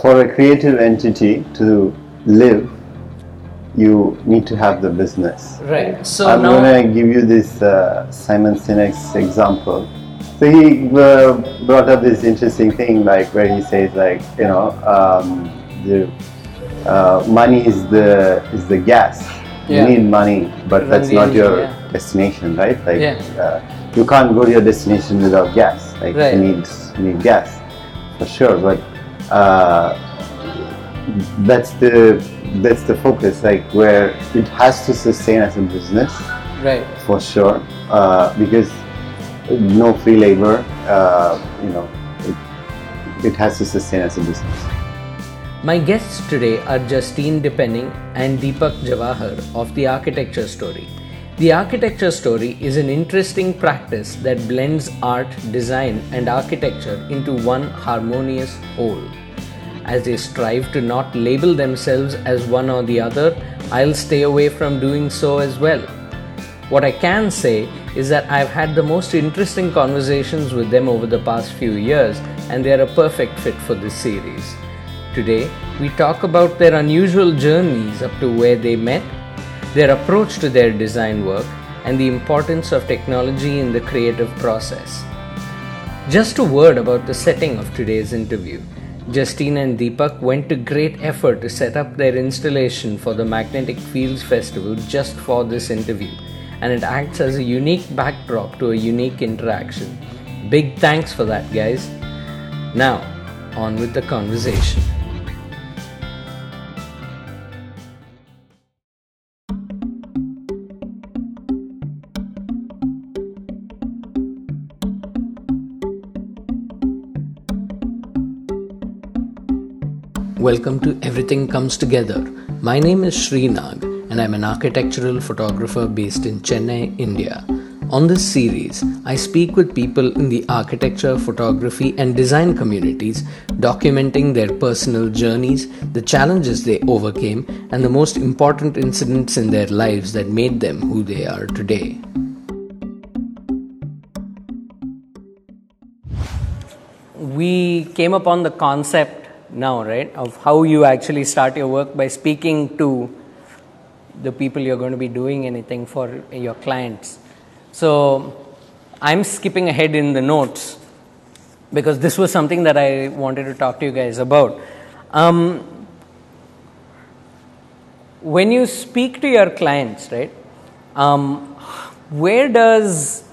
for a creative entity to live, you need to have the business. Right. So I'm now, gonna give you this uh, Simon Sinek's example. So he uh, brought up this interesting thing, like where he says, like you know, um, the uh, money is the is the gas. Yeah. You need money, but that's not your yeah. destination, right? Like Yeah. uh, you can't go to your destination without gas. Like Right. you need you need gas for sure, but. Uh, that's the that's the focus like where it has to sustain as a business right. for sure uh, because no free labor uh, you know it, it has to sustain as a business My guests today are Justine Depenning and Deepak Jawahar of The Architecture Story. The Architecture Story is an interesting practice that blends art, design, and architecture into one harmonious whole. As they strive to not label themselves as one or the other, I'll stay away from doing so as well. What I can say is that I've had the most interesting conversations with them over the past few years, and they are a perfect fit for this series. Today, we talk about their unusual journeys up to where they met, their approach to their design work, and the importance of technology in the creative process. Just a word about the setting of today's interview. Justine and Deepak went to great effort to set up their installation for the Magnetic Fields Festival just for this interview, and it acts as a unique backdrop to a unique interaction. Big thanks for that, guys. Now, on with the conversation. Welcome to Everything Comes Together. My name is Srinag and I'm an architectural photographer based in Chennai, India. On this series, I speak with people in the architecture, photography, and design communities, documenting their personal journeys, the challenges they overcame, and the most important incidents in their lives that made them who they are today. we came upon the concept now, right, of how you actually start your work by speaking to the people you're going to be doing anything for your clients. So I'm skipping ahead in the notes because this was something that I wanted to talk to you guys about. Um, when you speak to your clients, right, um, where does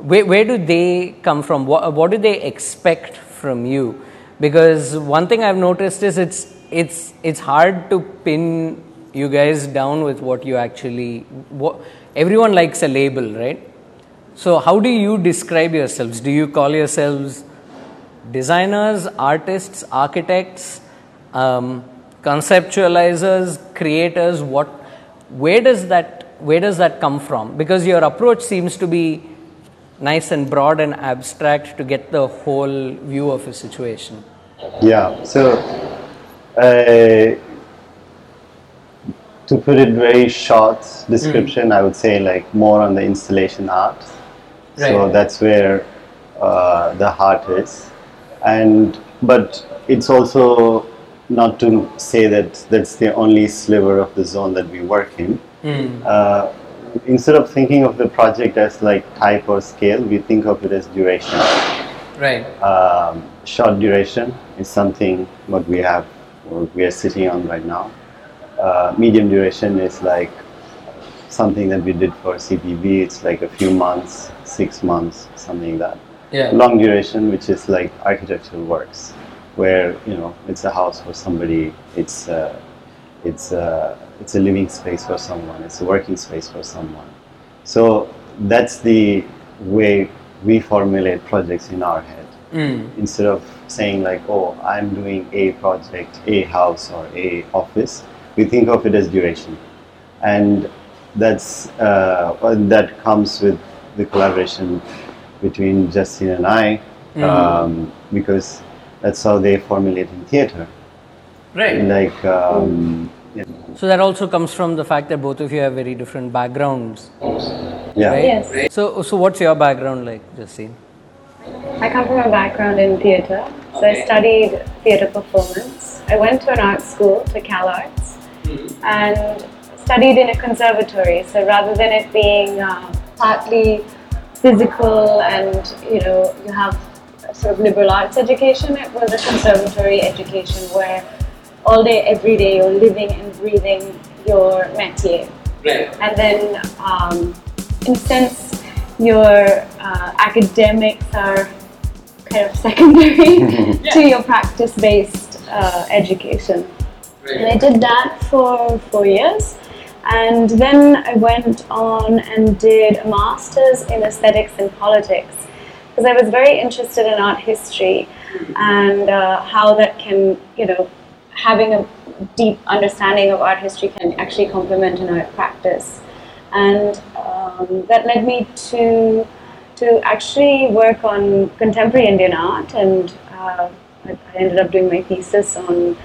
where, where do they come from? What, what do they expect from you? Because one thing I've noticed is it's it's it's hard to pin you guys down with what you actually. What, everyone likes a label, right? So how do you describe yourselves? Do you call yourselves designers, artists, architects, um, conceptualizers, creators? What? Where does that where does that come from? Because your approach seems to be nice and broad and abstract to get the whole view of a situation. Yeah. So uh, to put it very short description i would say like more on the installation art. Right. so that's where uh, the heart is. And but it's also not to say that that's the only sliver of the zone that we work in. Uh, instead of thinking of the project as like type or scale we think of it as duration. Right. um, short duration is something what we have what we are sitting on right now. Uh, medium duration is like something that we did for CPB. It's like a few months, six months, something like that. Yeah. Long duration, which is like architectural works, where you know it's a house for somebody. It's uh, it's uh, it's a living space for someone. It's a working space for someone. So that's the way we formulate projects in our head. Instead of saying like, oh, I'm doing a project, a house or a office, we think of it as duration, and that's uh, that comes with the collaboration between Justin and I, um, because that's how they formulate in theater. Right. Like, um, yeah, So that also comes from the fact that both of you have very different backgrounds, yeah. right? Yes. So, so what's your background like, Justine? I come from a background in theatre, So I studied theatre performance. I went to an art school, to Cal Arts, Mm-hmm. and studied in a conservatory. So rather than it being uh, partly physical and you know you have a sort of liberal arts education, it was a conservatory education where all day, every day, you're living and breathing your métier Right. and then um, in a sense your uh, academics are kind of secondary to your practice-based uh, education and I did that for four years and then I went on and did a master's in aesthetics and politics because I was very interested in art history and uh, how that can, you know, having a deep understanding of art history can actually complement an art practice. And um, that led me to to actually work on contemporary Indian art, and uh, I ended up doing my thesis on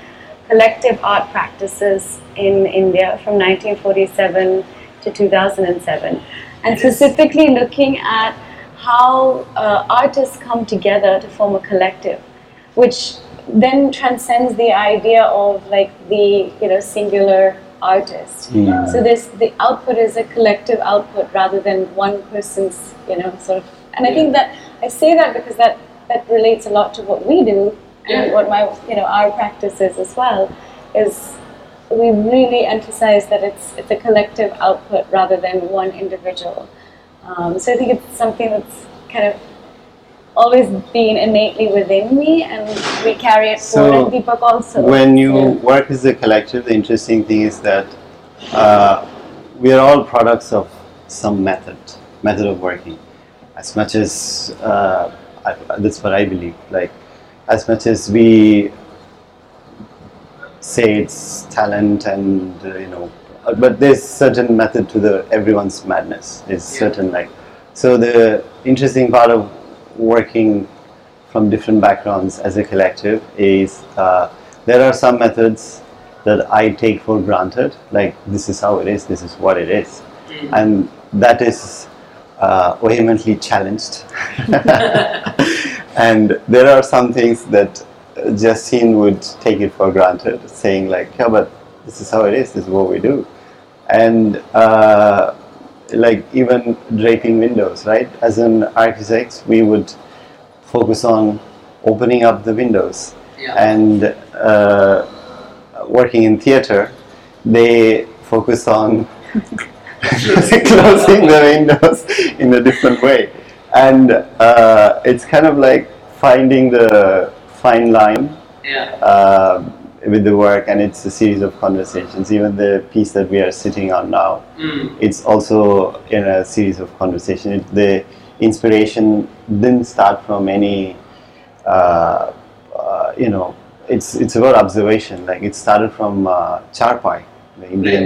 collective art practices in India from 1947 to 2007, and specifically looking at how uh, artists come together to form a collective, which then transcends the idea of like the you know singular artist. Mm. So this the output is a collective output rather than one person's you know sort of. And I think that I say that because that that relates a lot to what we do and Yeah. what my you know our practice is as well. Is we really emphasize that it's it's a collective output rather than one individual. Um, so I think it's something that's kind of always been innately within me, and we carry it So, forward. And Deepak also. when you Yeah. work as a collective, the interesting thing is that uh, we are all products of some method, method of working. As much as uh, I, that's what I believe. Like, as much as we say it's talent and uh, you know, but there's certain method to the everyone's madness. There's certain like, so the interesting part of working from different backgrounds as a collective is uh, there are some methods that I take for granted, like this is how it is, this is what it is, and that is uh, vehemently challenged. and there are some things that Justine would take it for granted, saying like, yeah, but this is how it is, this is what we do, and uh, like even draping windows, right? As an architect, we would focus on opening up the windows Yeah. and uh, working in theater they focus on closing the windows in a different way and uh, it's kind of like finding the fine line Yeah. uh, with the work and it's a series of conversations even the piece that we are sitting on now Mm. it's also in a series of conversation. It, the inspiration didn't start from any, uh, uh, you know, it's it's about observation. Like it started from uh, charpai, the Indian,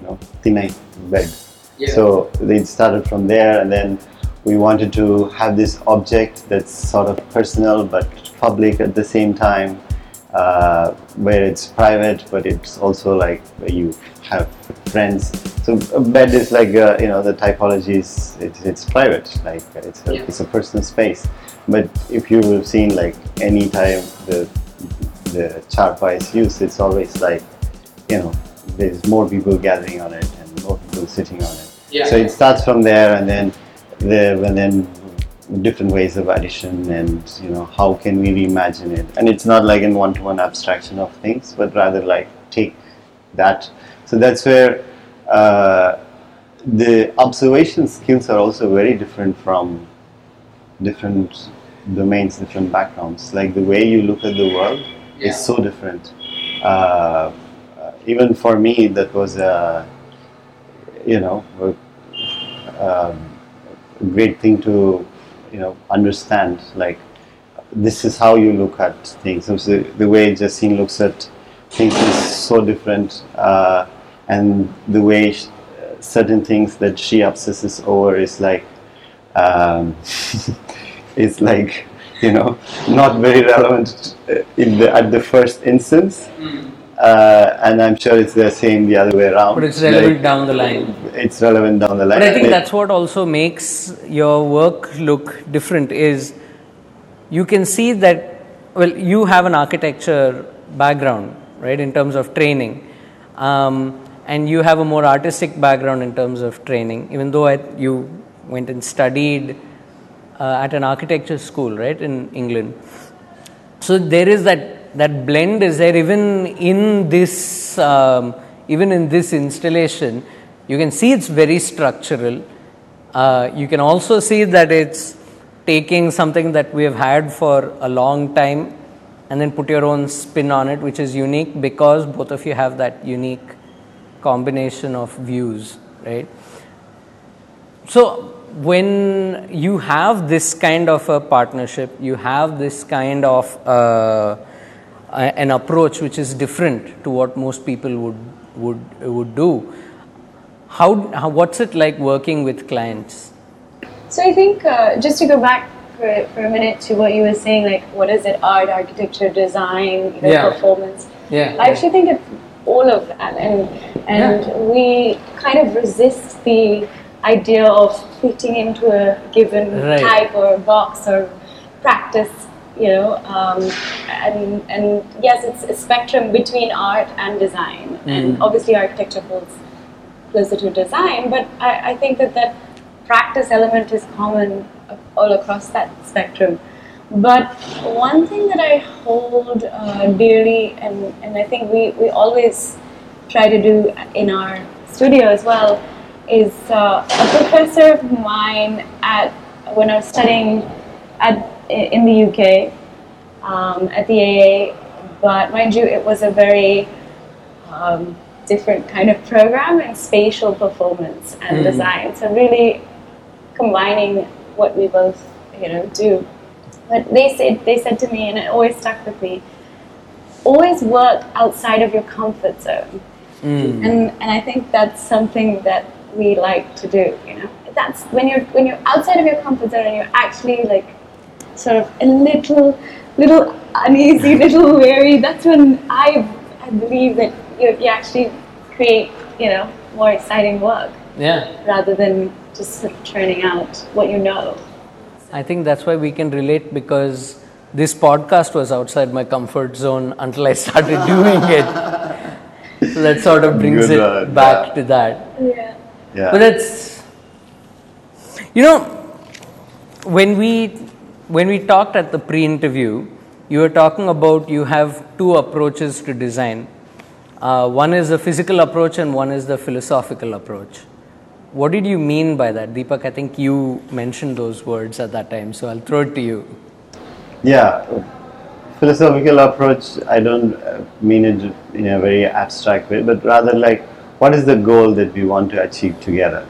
you know, tinai bed. Yeah. So it started from there, and then we wanted to have this object that's sort of personal but public at the same time, uh, where it's private but it's also like where you have friends. So a bed is like uh, you know the typology is it's, it's private, like it's a, Yeah. it's a personal space. But if you've seen like any time the the charpai is used, it's always like you know there's more people gathering on it and more people sitting on it. Yeah. So it starts from there, and then the and then different ways of addition, and you know how can we reimagine it? And it's not like in one-to-one abstraction of things, but rather like take that. So that's where uh, the observation skills are also very different from different domains, different backgrounds. Like the way you look at the world Yeah. is so different. Uh, even for me, that was a you know a, um, a great thing to you know understand. Like this is how you look at things. So the, way Justine looks at things is so different, uh, and the way sh- certain things that she obsesses over is like um, is like you know not very relevant in the at the first instance. Mm. Uh, and I'm sure it's the same the other way around. But it's relevant Like, down the line. It's relevant down the line. But I think that's what also makes your work look different is you can see that well, you have an architecture background, right, in terms of training, um, and you have a more artistic background in terms of training, even though I, you went and studied uh, at an architecture school, right, in England. So there is that that blend is there even in this um, even in this installation. You can see it's very structural. Uh, you can also see that it's taking something that we have had for a long time and then put your own spin on it, which is unique because both of you have that unique combination of views, right? So, when you have this kind of a partnership, you have this kind of uh, an approach which is different to what most people would would would do. How, how what's it like working with clients? So I think uh, just to go back for, for a minute to what you were saying, like what is it, art, architecture, design, you know, Yeah. performance. Yeah, I actually think it's all of that, and and we kind of resist the idea of fitting into a given Right. type or box or practice. You know, um, and and yes, it's a spectrum between art and design, and obviously architecture falls closer to design, but I, I think that that practice element is common all across that spectrum. But one thing that I hold uh, dearly, and, and I think we, we always try to do in our studio as well, is uh, a professor of mine at when I was studying at in the UK um, at the AA. But mind you, it was a very um, different kind of program and spatial performance and design. So really combining what we both you know do. But they said they said to me, and it always stuck with me. Always work outside of your comfort zone, and and I think that's something that we like to do. You know, that's when you're when you're outside of your comfort zone and you're actually like sort of a little little uneasy, little wary. That's when I I believe that you, you actually create you know more exciting work Yeah. rather than just sort of churning out what you know. I think that's why we can relate because this podcast was outside my comfort zone until I started doing it. So that sort of brings Good it back yeah. to that. Yeah. Yeah. But it's, you know, when we when we talked at the pre-interview, you were talking about you have two approaches to design. Uh, one is the physical approach, and one is the philosophical approach. What did you mean by that, Deepak? I think you mentioned those words at that time, so I'll throw it to you. Yeah, philosophical approach. I don't uh, mean it in a very abstract way, but rather like, what is the goal that we want to achieve together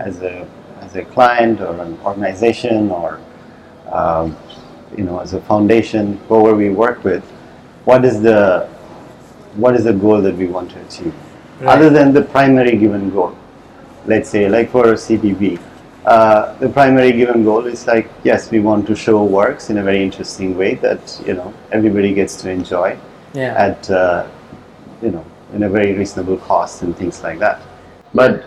as a as a client or an organization or um, you know as a foundation, whoever we work with. What is the what is the goal that we want to achieve, other than the primary given goal? let's say like for CPB, uh, the primary given goal is like yes, we want to show works in a very interesting way that you know everybody gets to enjoy Yeah. at uh, you know in a very reasonable cost and things like that. But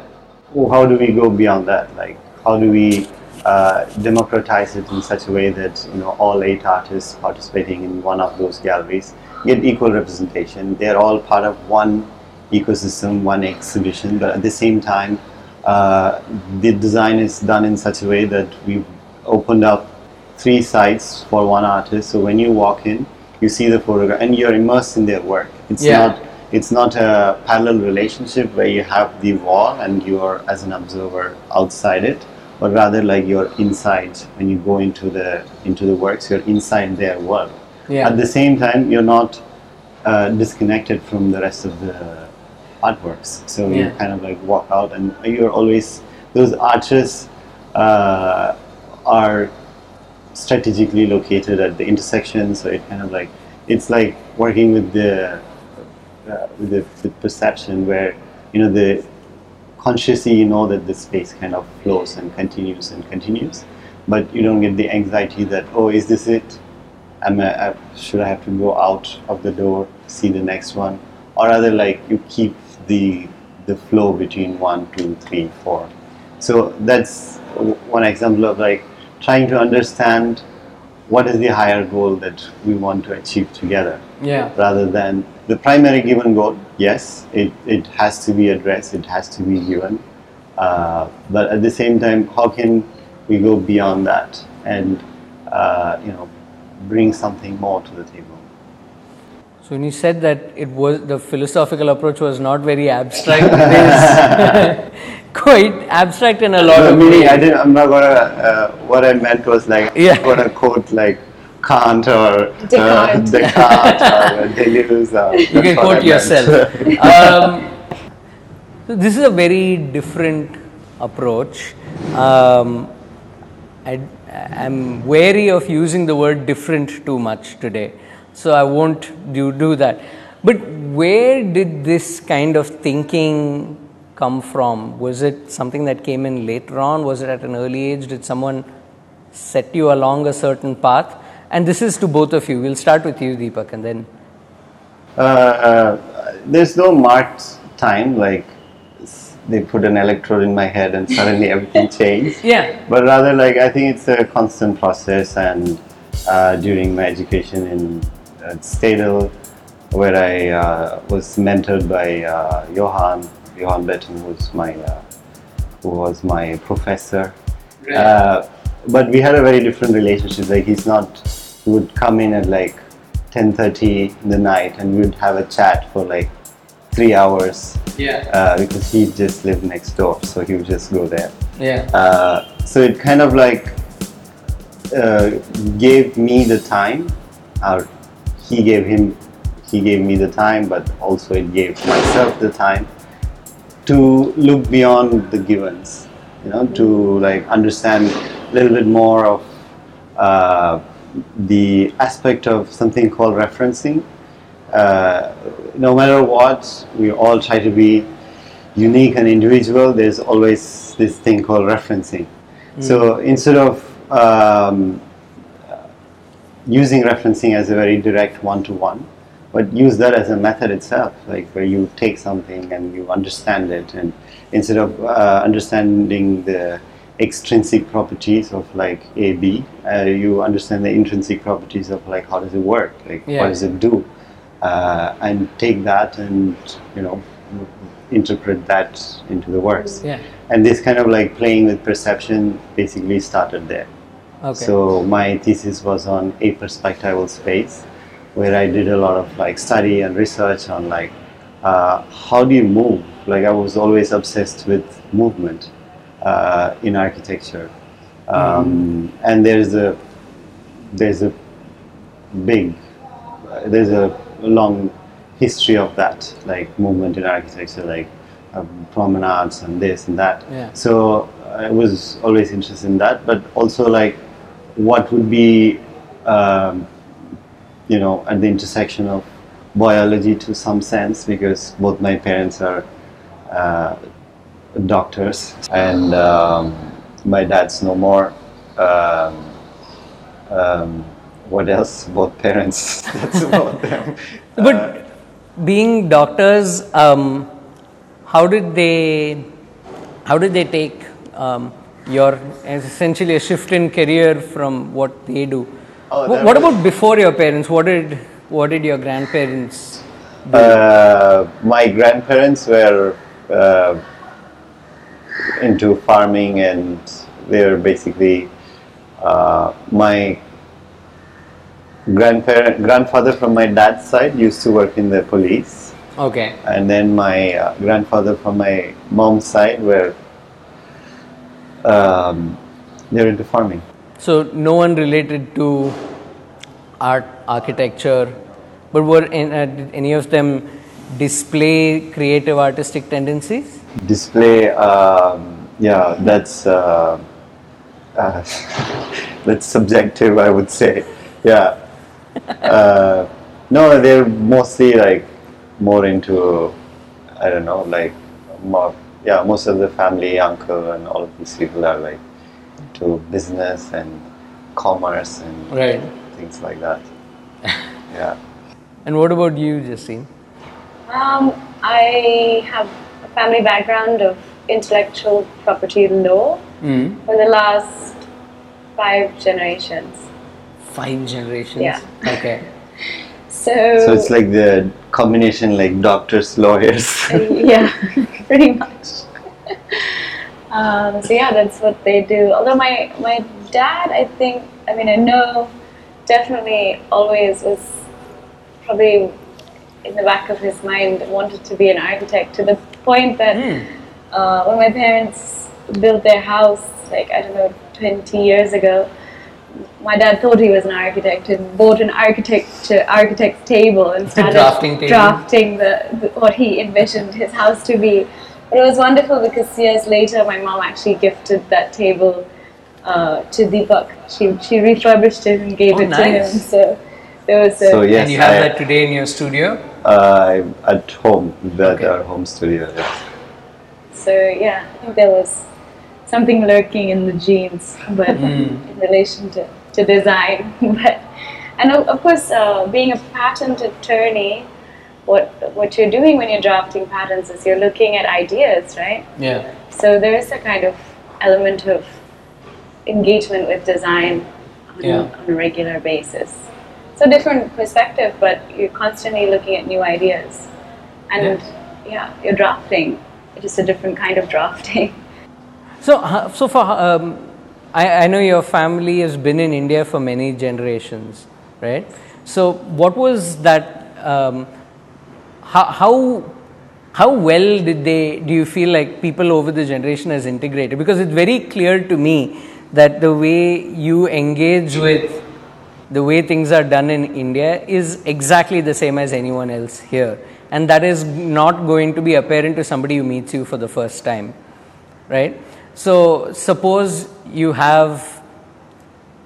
how do we go beyond that? Like how do we uh, democratize it in such a way that you know all eight artists participating in one of those galleries get equal representation? They're all part of one ecosystem, one exhibition, but at the same time, uh, the design is done in such a way that we've opened up three sites for one artist. So when you walk in, you see the photograph and you're immersed in their work. It's Yeah. not it's not a parallel relationship where you have the wall and you are as an observer outside it, but rather like you're inside when you go into the into the works. You're inside their world. Yeah. At the same time, you're not uh, disconnected from the rest of the artworks. So you Yeah. kind of like walk out, and you're always those arches uh, are strategically located at the intersection. So it kind of like it's like working with the uh, with the, the perception where you know the consciously you know that the space kind of flows and continues and continues, but you don't get the anxiety that oh is this it? Am I, uh, should I have to go out of the door see the next one, or rather like you keep the the flow between one, two, three, four. So that's one example of like trying to understand what is the higher goal that we want to achieve together Yeah. rather than the primary given goal yes it, it has to be addressed it has to be given uh, but at the same time how can we go beyond that and uh, you know bring something more to the table So when you said that it was the philosophical approach was not very abstract, it is quite abstract in a lot No, of meaning ways. I didn't, I'm not gonna. Uh, what I meant was like Yeah. I'm gonna quote like Kant or uh, Descartes. Descartes or Deleuze. Or, You can quote yourself. um, so this is a very different approach. Um, I, I'm wary of using the word different too much today, so I won't do, do that. But where did this kind of thinking come from? Was it something that came in later on? Was it at an early age? Did someone set you along a certain path? And this is to both of you. We'll start with you, Deepak, and then uh, uh, there's no marked time like they put an electrode in my head and suddenly everything changed. yeah, but rather like I think it's a constant process and uh, during my education in uh, Stadel where I uh, was mentored by uh, Johan Johan Bettum was my uh, who was my professor uh, but we had a very different relationship. Like he's not he would come in at like 10:30 in the night and we would have a chat for like three hours. Yeah, uh, because he just lived next door so he would just go there. Yeah, uh, so it kind of like uh, gave me the time, or he gave him, he gave me the time, but also it gave myself the time to look beyond the givens, you know, to like understand little bit more of uh, the aspect of something called referencing. Uh, no matter what, we all try to be unique and individual, there's always this thing called referencing. So instead of um, using referencing as a very direct one-to-one, but use that as a method itself, like where you take something and you understand it, and instead of uh, understanding the extrinsic properties of like A, B, uh, you understand the intrinsic properties of like how does it work, like Yeah. what does it do, uh, and take that and you know interpret that into the works. yeah. And this kind of like playing with perception basically started there. Okay. So my thesis was on aperspectival space, where I did a lot of like study and research on like uh, how do you move. Like I was always obsessed with movement uh, in architecture, um, and there's a there's a big there's a long history of that like movement in architecture like um, promenades and this and that. Yeah. so i was always interested in that but also like what would be um, you know at the intersection of biology to some sense because both my parents are uh, doctors and um, my dad's no more um, um, what else both parents that's about them but being doctors, um, how did they, how did they take um, your essentially a shift in career from what they do? Oh, Wh- what was- about before your parents? What did what did your grandparents? Uh, my grandparents were uh, into farming and they're basically uh, my grandparent grandfather from my dad's side used to work in the police Okay. and then my uh, grandfather from my mom's side were um, they're into farming So no one related to art, architecture, but were in, uh, did any of them display creative artistic tendencies? Display um, yeah that's uh, uh, that's subjective i would say yeah uh, no they're mostly like more into i don't know like more yeah most of the family uncle and all of these people are like into business and commerce and Right. things like that yeah And what about you, Justine? Um, I have a family background of intellectual property law Mm. for the last five generations. Five generations. Yeah. Okay. So, So it's like the combination like doctors, lawyers. yeah, pretty much. um, so yeah, that's what they do. Although my my dad, I think, I mean, I know, definitely always was probably in the back of his mind wanted to be an architect to the point that uh, when my parents built their house, like I don't know, 20 years ago, my dad thought he was an architect and bought an architecture architect's table and started drafting drafting the, the what he envisioned his house to be. But it was wonderful because years later, my mom actually gifted that table uh, to Deepak. She she refurbished it and gave Oh, it to him. So there was a So yes, and you have I- that today in your studio. Uh, at home, at Okay. our home studio. Yes. So yeah, I think there was something lurking in the genes, but Mm. in relation to, to design. but and of, of course, uh, being a patent attorney, what what you're doing when you're drafting patents is you're looking at ideas, right? Yeah. So there is a kind of element of engagement with design on, Yeah. on a regular basis. So different perspective, but you're constantly looking at new ideas, and yeah, you're drafting. It is just a different kind of drafting. So, uh, so for um, I, I know your family has been in India for many generations, right? So, what was that? Um, how, how how well did they? Do you feel like people over the generation has integrated? Because it's very clear to me that the way you engage with the way things are done in India is exactly the same as anyone else here, and that is not going to be apparent to somebody who meets you for the first time right? So suppose you have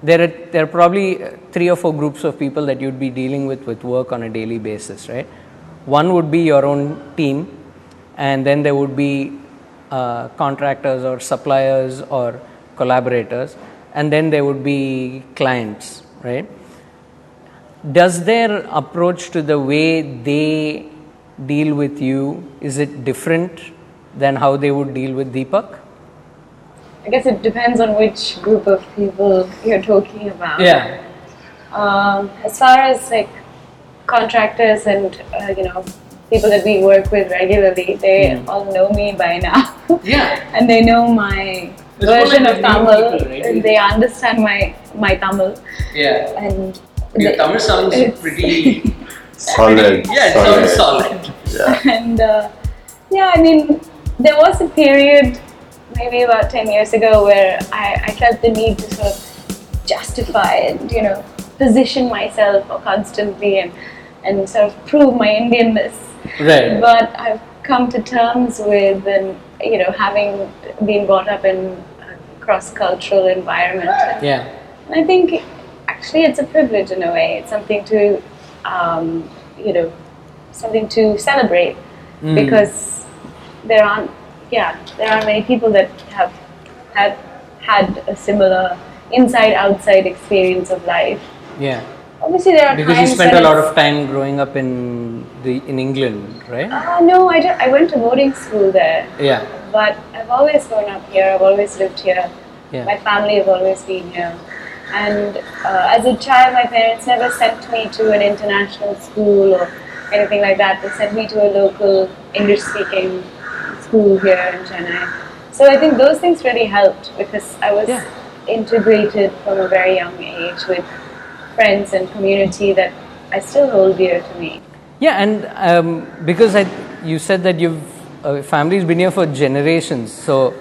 there are there are probably three or four groups of people that you'd be dealing with with work on a daily basis, right? One would be your own team, and then there would be uh, contractors or suppliers or collaborators, and then there would be clients, right? Does their approach to the way they deal with you is it different than how they would deal with Deepak? I guess it depends on which group of people you're talking about. Yeah. Um, as far as like contractors and uh, you know people that we work with regularly, they all know me by now. Yeah. and they know my It's more version of Tamil. people, right? and They understand my my Tamil, Yeah. and Your they- Tamil sounds pretty. Solid. yeah, it solid. sounds solid. Yeah. and uh, yeah, I mean, there was a period maybe about 10 years ago where I, I felt the need to sort of justify and, you know, position myself constantly and, and sort of prove my Indianness. Right. But I've come to terms with, and, you know, having been brought up in a cross cultural environment. Yeah. And I think actually it's a privilege in a way. It's something to, um, you know, something to celebrate Mm. because there aren't, yeah, there aren't many people that have had had a similar inside-outside experience of life. Yeah. Obviously, there are Because you spent a lot of time growing up in the in England, right? Uh, no, I, don't, I went to boarding school there, Yeah. but I've always grown up here. I've always lived here. Yeah. My family have always been here. And uh, as a child, my parents never sent me to an international school or anything like that. They sent me to a local English speaking school here in Chennai. So I think those things really helped because I was Yeah. integrated from a very young age with friends and community that I still hold dear to me. Yeah, and um, because I, you said that you've uh, family's been here for generations, so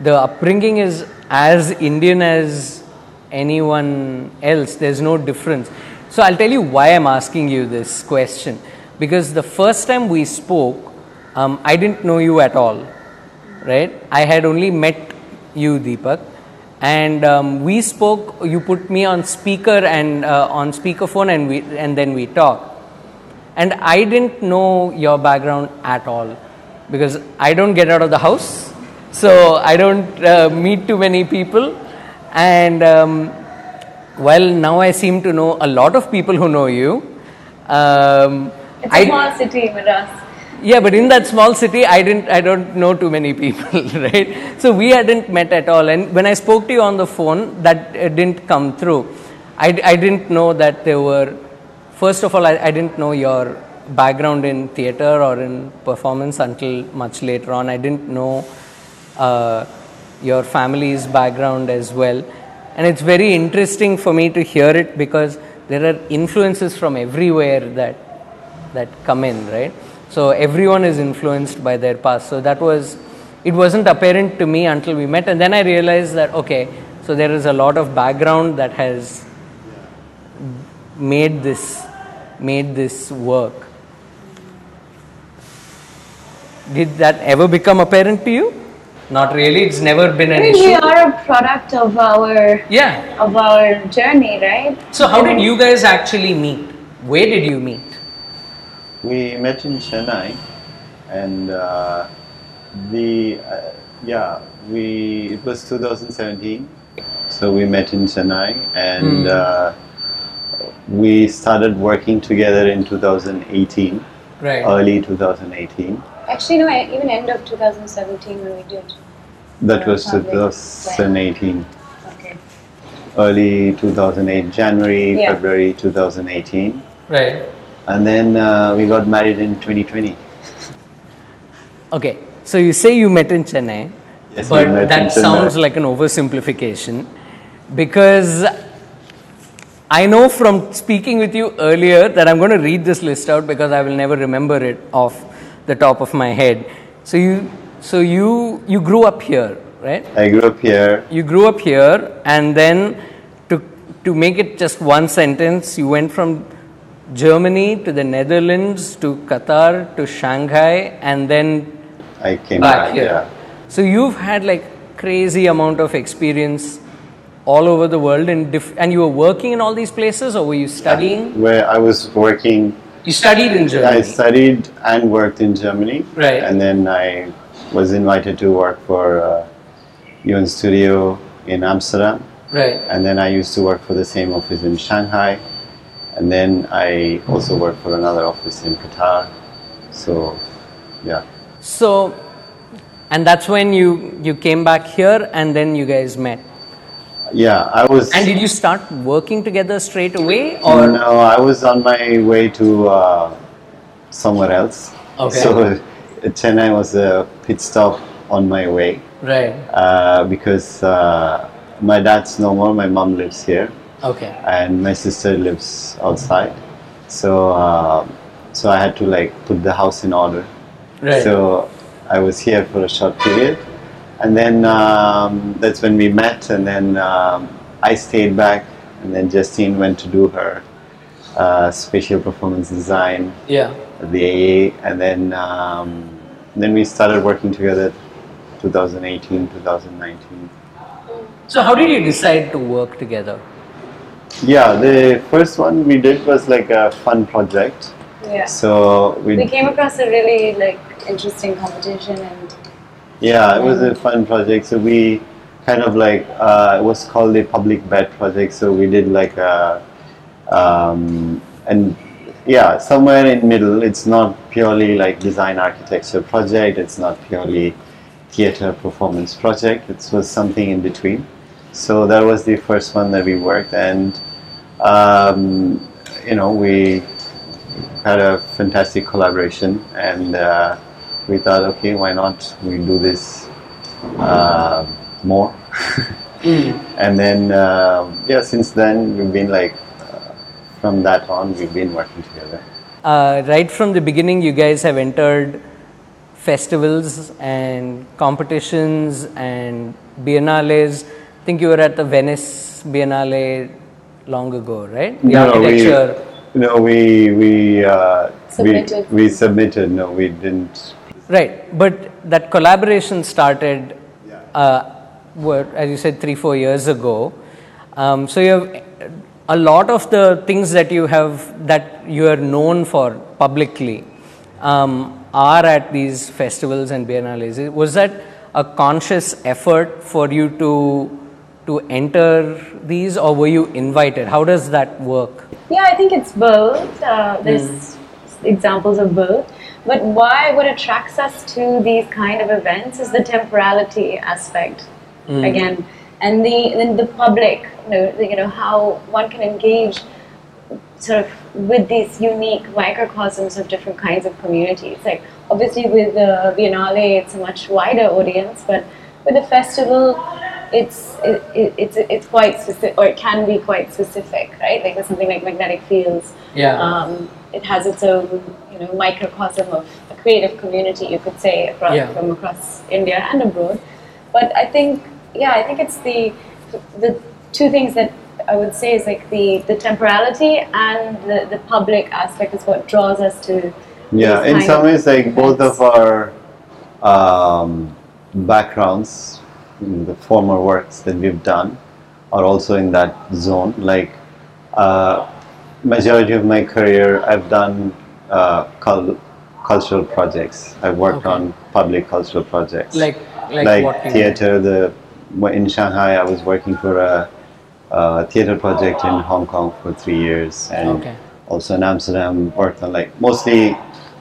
the upbringing is as Indian as anyone else. There's no difference. So I'll tell you why I'm asking you this question. Because the first time we spoke, um, I didn't know you at all, right? I had only met you, Deepak, and um, we spoke. You put me on speaker and uh, on speakerphone, and we and then we talked and I didn't know your background at all because I don't get out of the house, so I don't uh, meet too many people, and um, well, now I seem to know a lot of people who know you. Um, It's a small city, Madras. yeah, but in that small city, I didn't, I don't know too many people, right? So we hadn't met at all. And when I spoke to you on the phone, that uh, didn't come through. I, I didn't know that there were, first of all, I, I didn't know your background in theater or in performance until much later on. I didn't know uh, your family's background as well. And it's very interesting for me to hear it because there are influences from everywhere that, that come in, right? So everyone is influenced by their past. So that was, it wasn't apparent to me until we met. And then I realized that, okay, so there is a lot of background that has made this made this work did that ever become apparent to you not really it's never been an I mean, we are a product of our yeah of our journey, right? so how did you guys actually meet where did you meet We met in Chennai, and uh, the uh, yeah we it was 2017. So we met in Chennai, and Hmm. uh, we started working together in 2018, right early 2018. Actually, no, even end of 2017 when we did. That was Public. 2018, Okay. early 2008, January, Yeah. February 2018, right and then uh, we got married in 2020. okay so you say you met in chennai Yes, we but met in that Chennai. sounds like an oversimplification because I know from speaking with you earlier that I'm going to read this list out because I will never remember it off the top of my head. So you, so you, you grew up here, right? I grew up here. You grew up here, and then to to make it just one sentence, you went from Germany to the Netherlands to Qatar to Shanghai, and then I came back back, here. yeah. So you've had like crazy amount of experience all over the world, and diff- and you were working in all these places, or were you studying? Where I was working, You studied in Germany. I studied and worked in Germany. Right. And then I was invited to work for uh, UN Studio in Amsterdam. right? And then I used to work for the same office in Shanghai. And then I also worked for another office in Qatar. So, yeah. So, and that's when you you came back here, and then you guys met. Yeah, I was. And did you start working together straight away, or no, I was on my way to uh, somewhere else. Okay. So, uh, Chennai was a pit stop on my way. right? uh, because uh, my dad's no more. My mom lives here, Okay, and my sister lives outside. So, uh, so I had to like put the house in order. right. So I was here for a short period, and then um, that's when we met. And then um, I stayed back, and then Justine went to do her uh, spatial performance design yeah. at the AA, and then um, then we started working together. 2018, 2019. So how did you decide to work together? Yeah, the first one we did was like a fun project. Yeah. So we, We came across a really like interesting competition and yeah, it was a fun project. So we kind of like uh, it was called the public bed project. So we did like a um, and yeah, somewhere in middle. It's not purely like design architecture project. It's not purely theater performance project. It was something in between. So that was the first one that we worked, and um, you know we had a fantastic collaboration, and uh, we thought, okay, why not we do this uh, more? and then um yeah, since then we've been like uh, from that on we've been working together. Uh, right from the beginning, you guys have entered festivals and competitions and biennales. I think you were at the Venice Biennale long ago, right? The architecture. We, no, we we uh, Submitted. We, we submitted. No, we didn't. Right, but that collaboration started, uh, what, as you said, three, four years ago. Um, so you have a lot of the things that you have that you are known for publicly um, are at these festivals and biennales. Was that a conscious effort for you to to enter these, or were you invited? How does that work? Yeah, I think it's both. Uh, there's examples of both. But why what attracts us to these kind of events is the temporality aspect. Again, and the then the public, you know, you know how one can engage sort of with these unique microcosms of different kinds of communities. Like obviously with the Biennale, it's a much wider audience, but with the festival, it's it, it, it's it's quite specific, or it can be quite specific, right? Like with something like magnetic fields, Yeah. um, it has its own you know microcosm of a creative community, you could say, across, Yeah. from across India and abroad. But I think, yeah, I think it's the the two things that I would say is like the the temporality and the, the public aspect is what draws us to. Yeah, these in some ways, like both of our um, backgrounds, in the former works that we've done, are also in that zone. Like, uh, majority of my career, I've done uh, cul- cultural projects. I've worked Okay. on public cultural projects, Like like, like theater. The in Shanghai, I was working for a, a theater project in Hong Kong for three years, and Okay. also in Amsterdam, worked on like mostly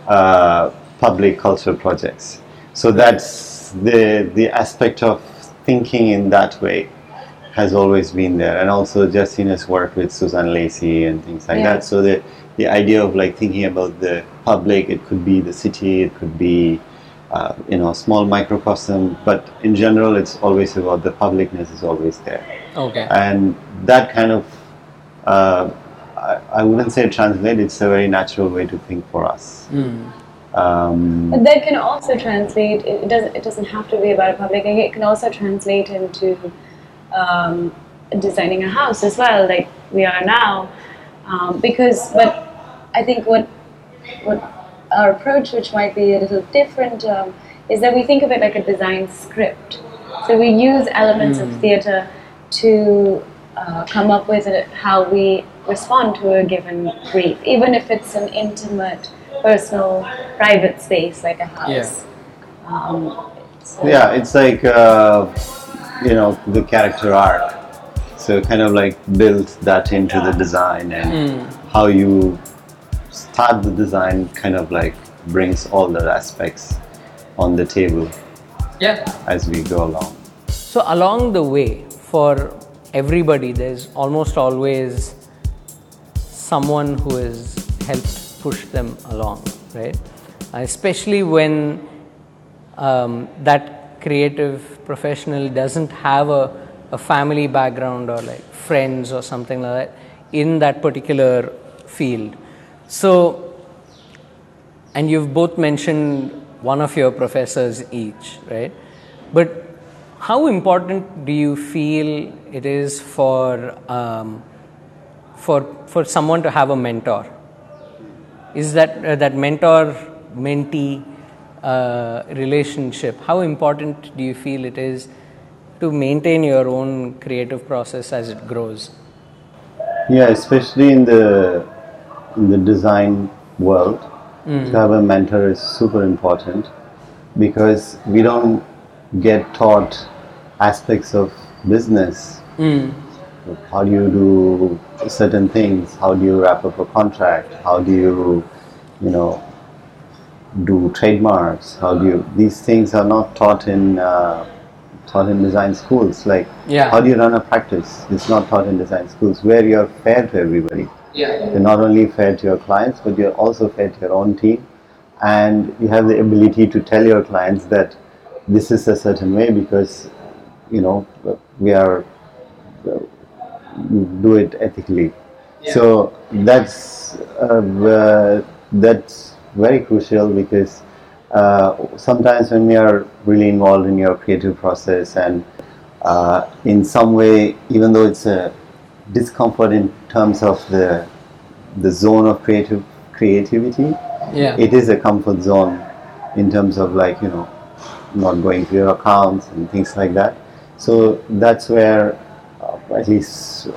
uh, public cultural projects. So that's the the aspect of thinking in that way has always been there, and also Justina's work with Suzanne Lacy and things like Yeah. that. So the the idea of like thinking about the public, it could be the city, it could be uh, you know a small microcosm, but in general, it's always about the publicness is always there Okay. and that kind of uh, I, I wouldn't say translate it's a very natural way to think for us Mm. um, But that can also translate. It it doesn't. It doesn't have to be about a public. It can also translate into um, designing a house as well, like we are now. Um, because, but I think what what our approach, which might be a little different, um, is that we think of it like a design script. So we use elements of theatre to uh, come up with it, how we respond to a given brief, even if it's an intimate, personal, private space like a house. Um, it's, uh, yeah it's like uh, you know the character arc. So kind of like build that into the design and how you start the design kind of like brings all the aspects on the table Yeah. as we go along So along the way, for everybody, there's almost always someone who has helped push them along, right? Especially when um, that creative professional doesn't have a, a family background or like friends or something like that in that particular field. So, and you've both mentioned one of your professors each, right? But how important do you feel it is for um, for for someone to have a mentor? Is that uh, that mentor mentee uh, relationship? How important do you feel it is to maintain your own creative process as it grows? Yeah, especially in the in the design world, to have a mentor is super important because we don't get taught aspects of business. How do you do certain things? How do you wrap up a contract? How do you, you know, do trademarks? How do you? These things are not taught in uh, taught in design schools. Like, Yeah. how do you run a practice? It's not taught in design schools where you're fair to everybody. Yeah. You're not only fair to your clients, but you're also fair to your own team, and you have the ability to tell your clients that this is a certain way because, you know, we are do it ethically. So that's uh, uh, that's very crucial because uh, sometimes when we are really involved in your creative process and uh, in some way, even though it's a discomfort in terms of the the zone of creative creativity, Yeah. it is a comfort zone in terms of like you know not going to your accounts and things like that so that's where uh, at least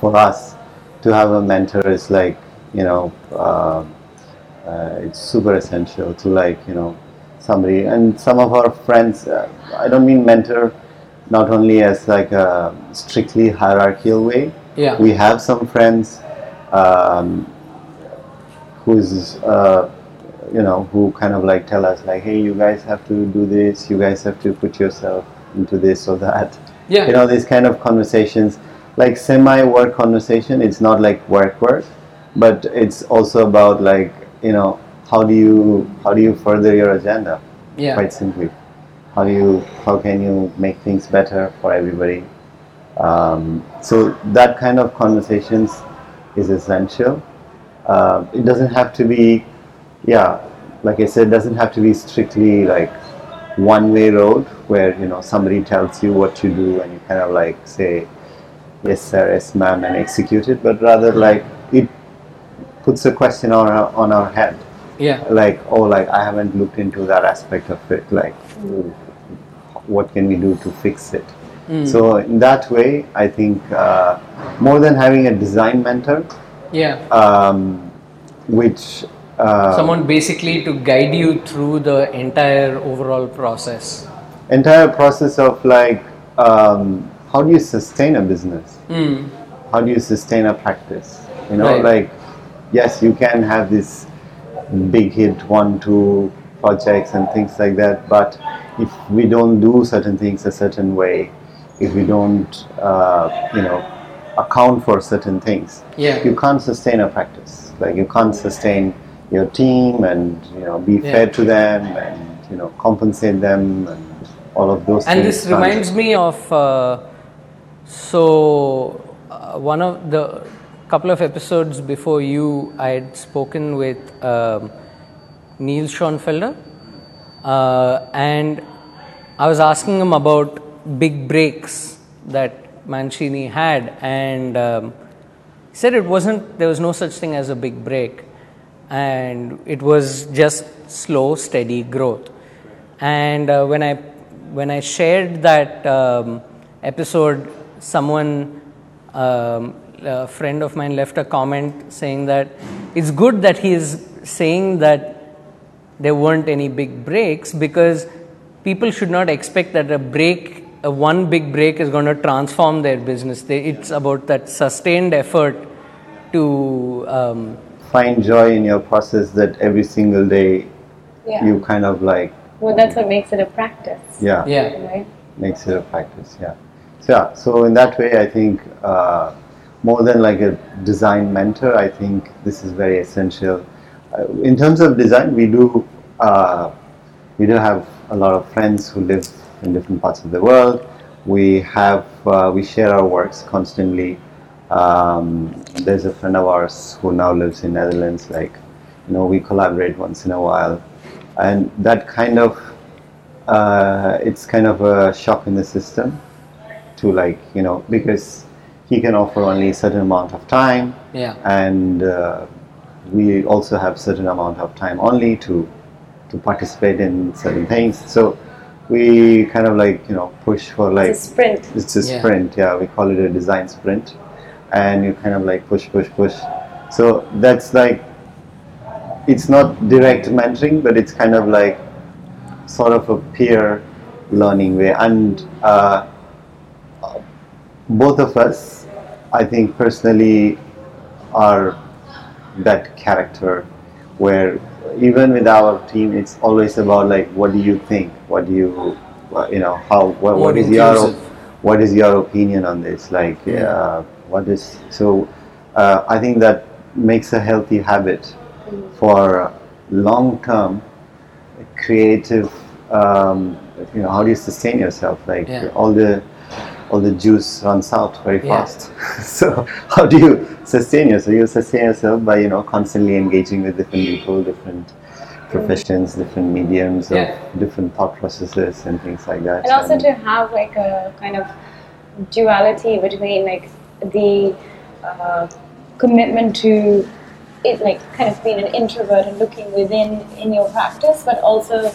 for us to have a mentor is like you know uh, uh, it's super essential to like you know somebody and some of our friends uh, i don't mean mentor not only as like a strictly hierarchical way Yeah. we have some friends um, who's uh, you know who kind of like tell us like hey you guys have to do this you guys have to put yourself into this or that Yeah. You know, these kind of conversations, like semi-work conversation. It's not like work work, but it's also about like you know how do you how do you further your agenda? Yeah. Quite simply, how do you how can you make things better for everybody? Um, so that kind of conversations is essential. Uh, it doesn't have to be, yeah, like I said, it doesn't have to be strictly like one-way road where you know somebody tells you what to do and you kind of like say yes sir, yes ma'am, and execute it, but rather like it puts a question on our, on our head Yeah. like oh like i haven't looked into that aspect of it like what can we do to fix it so in that way i think uh, more than having a design mentor Yeah. um, which uh, Someone basically to guide you through the entire overall process. entire process of like um, how do you sustain a business Mm. how do you sustain a practice you know Right. like yes you can have this big hit one two projects and things like that but if we don't do certain things a certain way if we don't uh, you know account for certain things Yeah. you can't sustain a practice like you can't sustain your team and you know be Yeah. fair to them and you know compensate them and all of those things. And things this reminds me of uh, so uh, one of the couple of episodes before you, I had spoken with um, Neil Schoenfelder, uh, and I was asking him about big breaks that Mancini had, and um, he said it wasn't there was no such thing as a big break, and it was just slow, steady growth. And uh, when I when I shared that um, episode, someone, um, a friend of mine, left a comment saying that it's good that he is saying that there weren't any big breaks because people should not expect that a break, a one big break, is going to transform their business. They, it's about that sustained effort to. Um, find joy in your process that every single day Yeah. you kind of like well, that's what makes it a practice. yeah, yeah. Right? makes it a practice yeah so yeah so in that way i think uh, more than like a design mentor i think this is very essential uh, in terms of design we do uh, we do have a lot of friends who live in different parts of the world. We have uh, we share our works constantly. Um, there's a friend of ours who now lives in netherlands like you know we collaborate once in a while. And that kind of uh, it's kind of a shock in the system to like you know because he can offer only a certain amount of time. Yeah. and uh, we also have certain amount of time only to to participate in certain things. So we kind of like you know push for like It's a sprint. it's a Yeah. sprint yeah we call it a design sprint and you kind of like push push push so that's like it's not direct mentoring but it's kind of like sort of a peer learning way and uh, both of us i think personally are that character where even with our team it's always about like what do you think? What do you uh, you know how what, what is your what is your opinion on this? Like uh, what is so uh, i think that makes a healthy habit for long term creative um, you know how do you sustain yourself? Like Yeah. all the all the juice runs out very Yeah. fast so how do you sustain yourself you sustain yourself by you know constantly engaging with different people different professions different mediums Yeah. of different thought processes and things like that and also to have like a kind of duality between like the uh, commitment to it like kind of being an introvert and looking within in your practice but also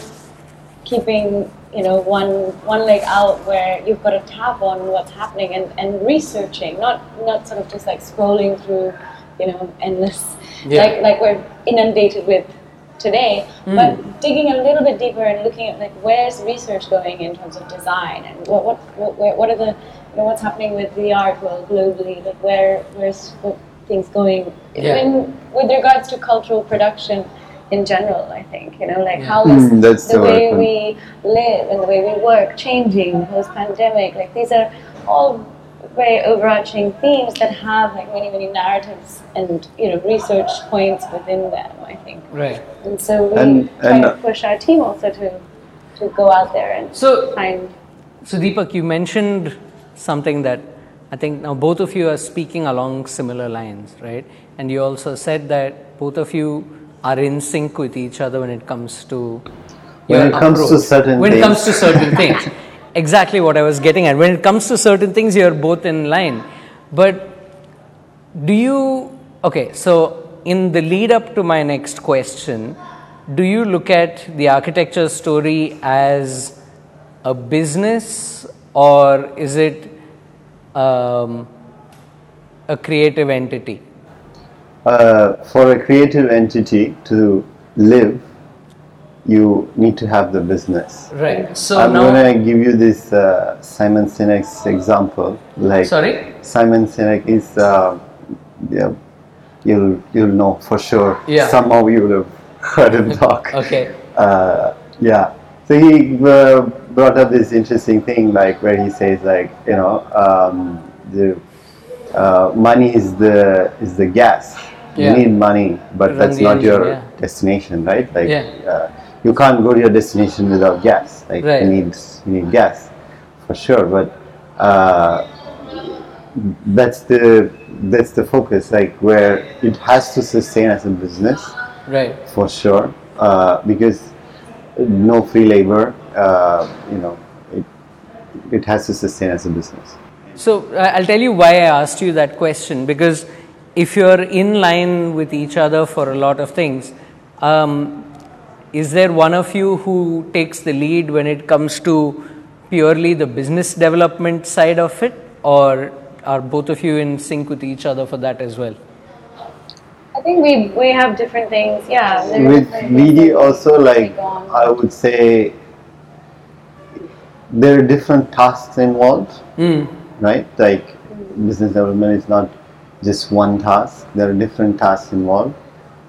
keeping you know one one leg out where you've got a tab on what's happening and, and researching not not sort of just like scrolling through you know endless Yeah. like like we're inundated with today hmm. but digging a little bit deeper and looking at like where's research going in terms of design and what what what, where, what are the you know what's happening with the art world globally like where where's what things going Yeah. even with regards to cultural production in general. I think you know, like how is Mm, that's the the way word. we live and the way we work changing post pandemic. Like these are all very overarching themes that have like many many narratives and you know research points within them. I think, Right. and so we And- try and- to push our team also to to go out there and So- find. So, Deepak, you mentioned something that I think now both of you are speaking along similar lines, right? And you also said that both of you are in sync with each other when it comes to When it comes to certain when it comes to things. certain things. Exactly what I was getting at. When it comes to certain things, you're both in line. But do you okay? So, in the lead up to my next question, do you look at the architecture story as a business or is it um, a creative entity? Uh, for a creative entity to live, you need to have the business. Right. So I'm gonna give you this uh, Simon Sinek's example. Like sorry. Simon Sinek is, uh, yeah, you'll you'll know for sure. Yeah. Somehow you would have heard him talk. Okay. Uh, yeah. So he uh, brought up this interesting thing, like where he says, like you know, um, the uh, money is the is the gas. Yeah. You need money, but run that's not your yeah. destination, right? Like Yeah. uh, you can't go to your destination without gas. Like Right. you need you need gas for sure. But uh, that's the that's the focus. Like where it has to sustain as a business Right. for sure uh, because no free labor uh, you know it, it has to sustain as a business So I- I'll tell you why I asked you that question because if you're in line with each other for a lot of things, um, is there one of you who takes the lead when it comes to purely the business development side of it, or are both of you in sync with each other for that as well? I think we we have different things. Yeah. with different BD also like. I would say there are different tasks involved right like business development is not just one task. There are different tasks involved.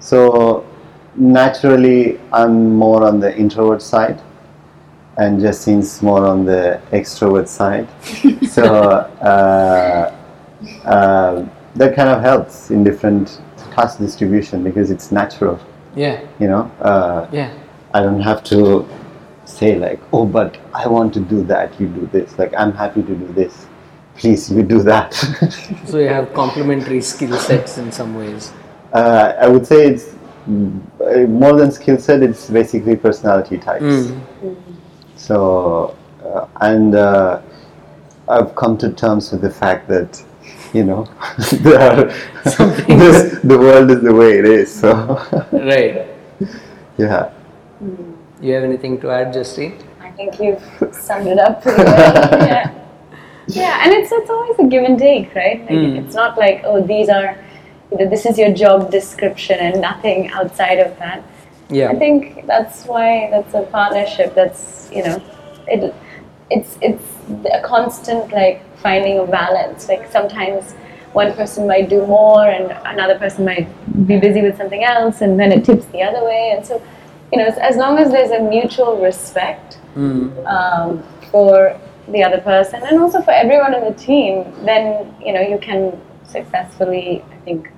So naturally I'm more on the introvert side and Justine's more on the extrovert side. So uh, uh, that kind of helps in different task distribution because it's natural. Yeah, you know uh, yeah, i don't have to say like oh but i want to do that you do this. Like i'm happy to do this please you do that so you have complementary skill sets in some ways. uh, i would say it's mm, uh, more than skill set it's basically personality types so uh, and uh, i've come to terms with the fact that you know there are, the, the world is the way it is so Right. yeah You have anything to add, Justine? I think you've summed it up pretty well. yeah. Yeah, and it's it's always a give and take, right? Like it's not like oh these are you know, this is your job description and nothing outside of that. Yeah. I think that's why that's a partnership. That's you know, it it's it's a constant like finding a balance. Like sometimes one person might do more and another person might be busy with something else, and then it tips the other way. And so, you know, as- as long as there's a mutual respect um, for the other person and also for everyone in the team, then you know you can successfully, I think,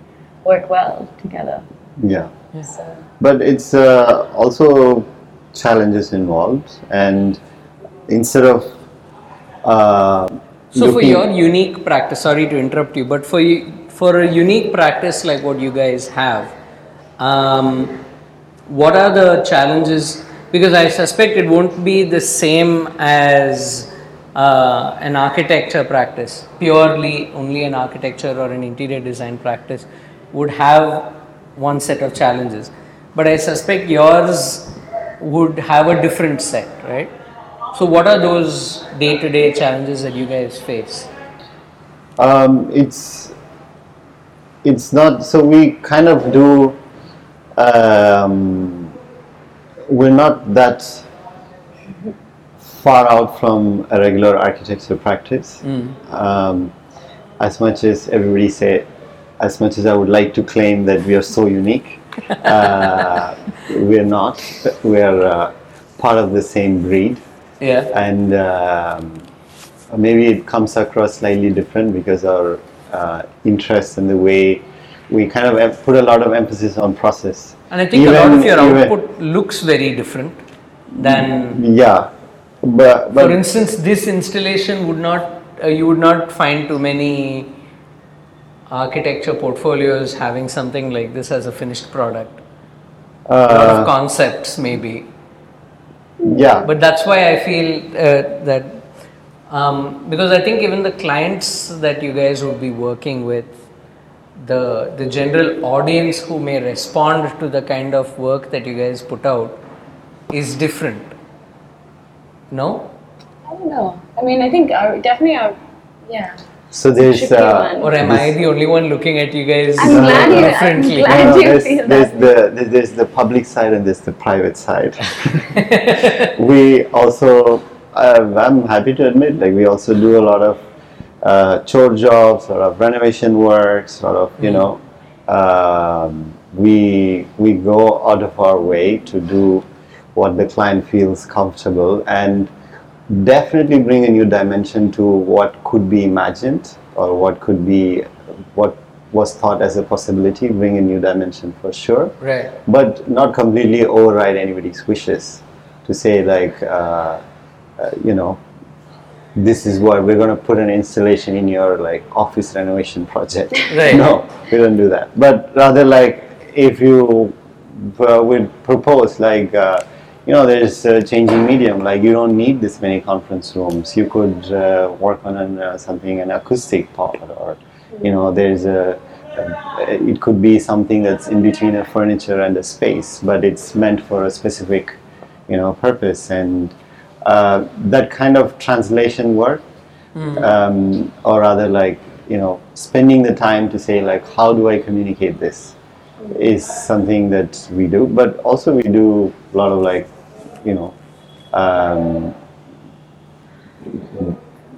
work well together. yeah So. but it's uh, also challenges involved and instead of uh, So for your unique practice, sorry to interrupt you, but for you, for a unique practice like what you guys have, um, what are the challenges? Because I suspect it won't be the same as uh, an architecture practice. Purely only an architecture or an interior design practice would have one set of challenges, but I suspect yours would have a different set, right? So, what are those day to day challenges that you guys face? um, it's it's not so we kind of do um, we're not that far out from a regular architecture practice um, as much as everybody say as much as i would like to claim that we are so unique uh, we're not. We're uh, part of the same breed, Yeah. and um, maybe it comes across slightly different because our uh, interest and the way we kind of put a lot of emphasis on process. And I think a lot of your even- output looks very different than, Yeah, but but for instance, this installation would not, uh, you would not find too many architecture portfolios having something like this as a finished product. A lot uh, of concepts, maybe. yeah, But that's why I feel uh, that um, because I think even the clients that you guys would be working with, the the general audience who may respond to the kind of work that you guys put out is different. No, I don't know. I mean, I think our definitely our yeah. so there's uh, or am I the only one looking at you guys I'm glad you- I'm glad- No, do you there's, feel there's that the there's- there's the public side and there's the private side. we also, uh, I'm happy to admit, like we also do a lot of uh, chore jobs, sort of renovation work, sort of you know. Um, we we go out of our way to do what the client feels comfortable and definitely bring a new dimension to what could be imagined or what could be what was thought as a possibility bring a new dimension for sure Right. but not completely override anybody's wishes to say like uh, uh, you know this is what we're going to put an installation in your like office renovation project Right. no we don't do that but rather like if you uh, would propose like uh, you know there's a changing medium. Like you don't need this many conference rooms. You could uh, work on an, uh, something an acoustic pod or you know there's a uh, it could be something that's in between a furniture and a space but it's meant for a specific you know purpose. And uh, that kind of translation work um, or rather like you know spending the time to say like how do i communicate this is something that we do. But also we do a lot of like you know um,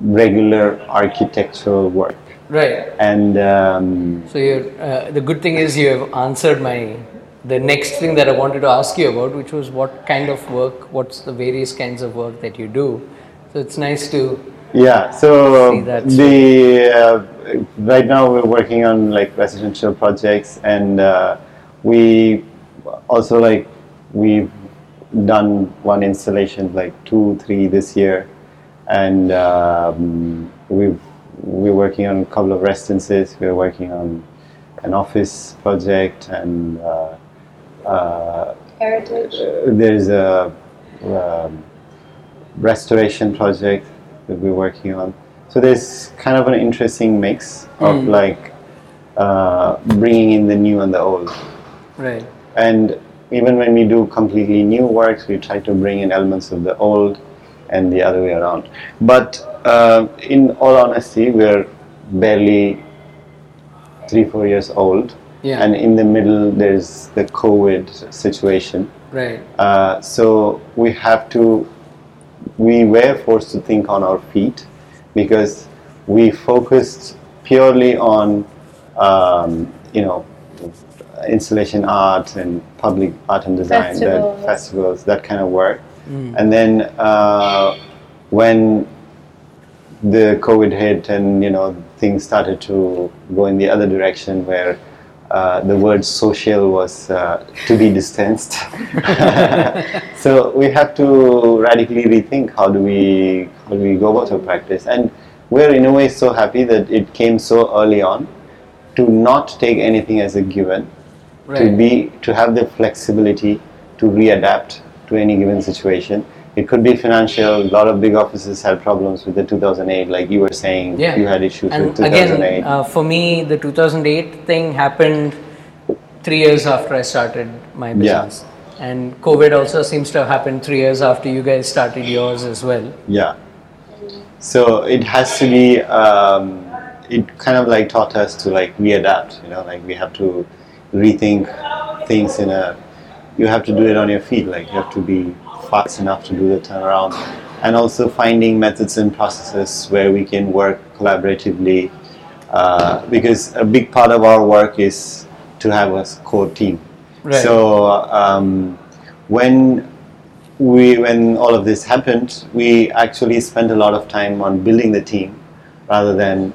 regular architectural work Right. and um, So you're, uh, the good thing is you have answered my the next thing that I wanted to ask you about, which was what kind of work, what's the various kinds of work that you do. So it's nice to Yeah, so the uh, right now we're working on like residential projects, and uh, we also like we've done one installation like two, three this year, and um, we've we're working on a couple of residences. We're working on an office project, and uh, uh, Heritage. uh, there's a um, restoration project that we're working on. So there's kind of an interesting mix of like uh, bringing in the new and the old. right. And even when we do completely new works, we try to bring in elements of the old and the other way around. But uh, in all honesty, we're barely three, four years old. Yeah. And in the middle, there's the COVID situation. Right. Uh, so we have to, we were forced to think on our feet because we focused purely on, um, you know, installation art and public art and design, Festivals. that festivals, that kind of work. And then uh, when the COVID hit and you know things started to go in the other direction where uh, the word social was uh, to be distanced. so we have to radically rethink how do we how do we go about our practice and we're in a way so happy that it came so early on to not take anything as a given to be to have the flexibility to readapt to any given situation it could be financial a lot of big offices had problems with the 2008 like you were saying Yeah. you had issues and with 2008 again, uh, for me, the 2008 thing happened three years after I started my business. Yeah. And COVID also seems to have happened three years after you guys started yours as well. Yeah. So it has to be. Um, it kind of like taught us to like readapt. You know, like we have to rethink things in a. You have to do it on your feet. Like you have to be fast enough to do the turnaround, and also finding methods and processes where we can work collaboratively. Uh, because a big part of our work is to have a core team. Right. So um, when we when all of this happened, we actually spent a lot of time on building the team rather than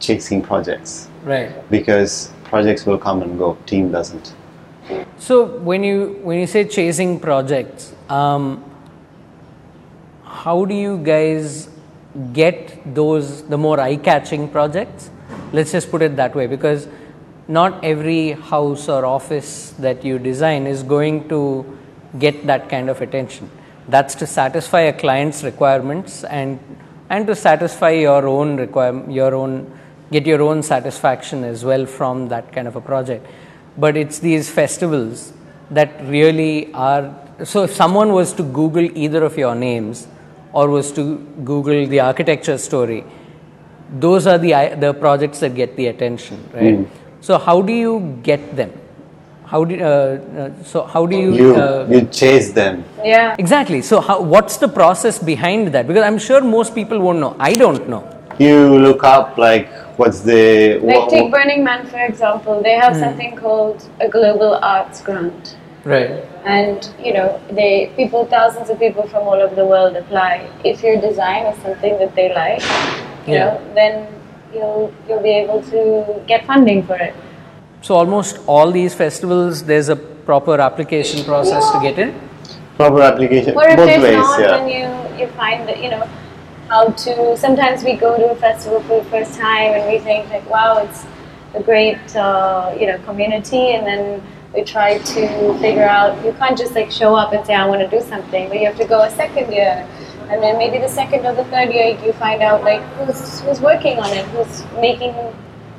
chasing projects Right. because projects will come and go, team doesn't. So when you when you say chasing projects, um, how do you guys get those the more eye-catching projects? Let's just put it that way, because not every house or office that you design is going to get that kind of attention. That's to satisfy a client's requirements and and to satisfy your own requirement, your own get your own satisfaction as well from that kind of a project. But it's these festivals that really are so if someone was to google either of your names or was to google the architecture story those are the the projects that get the attention right? So how do you get them? How do uh, uh, so how do you, You uh, you chase them. Yeah. exactly. So how, what's the process behind that? Because i'm sure most people won't know. I don't know You look up like what's the Like what- take Burning Man for example. They have hmm. something called a global arts grant, right and you know they people thousands of people from all over the world apply. If your design is something that they like, you Yeah. know, then you'll you'll be able to get funding for it. so almost all these festivals there's a proper application process to get in proper application Or if both there's ways. not, yeah. then you you find that you know how to. Sometimes we go to a festival for the first time and we think like, wow, it's a great uh, you know community, and then we try to figure out. You can't just like show up and say I want to do something, but you have to go a second year, and then maybe the second or the third year you find out like who's who's working on it, who's making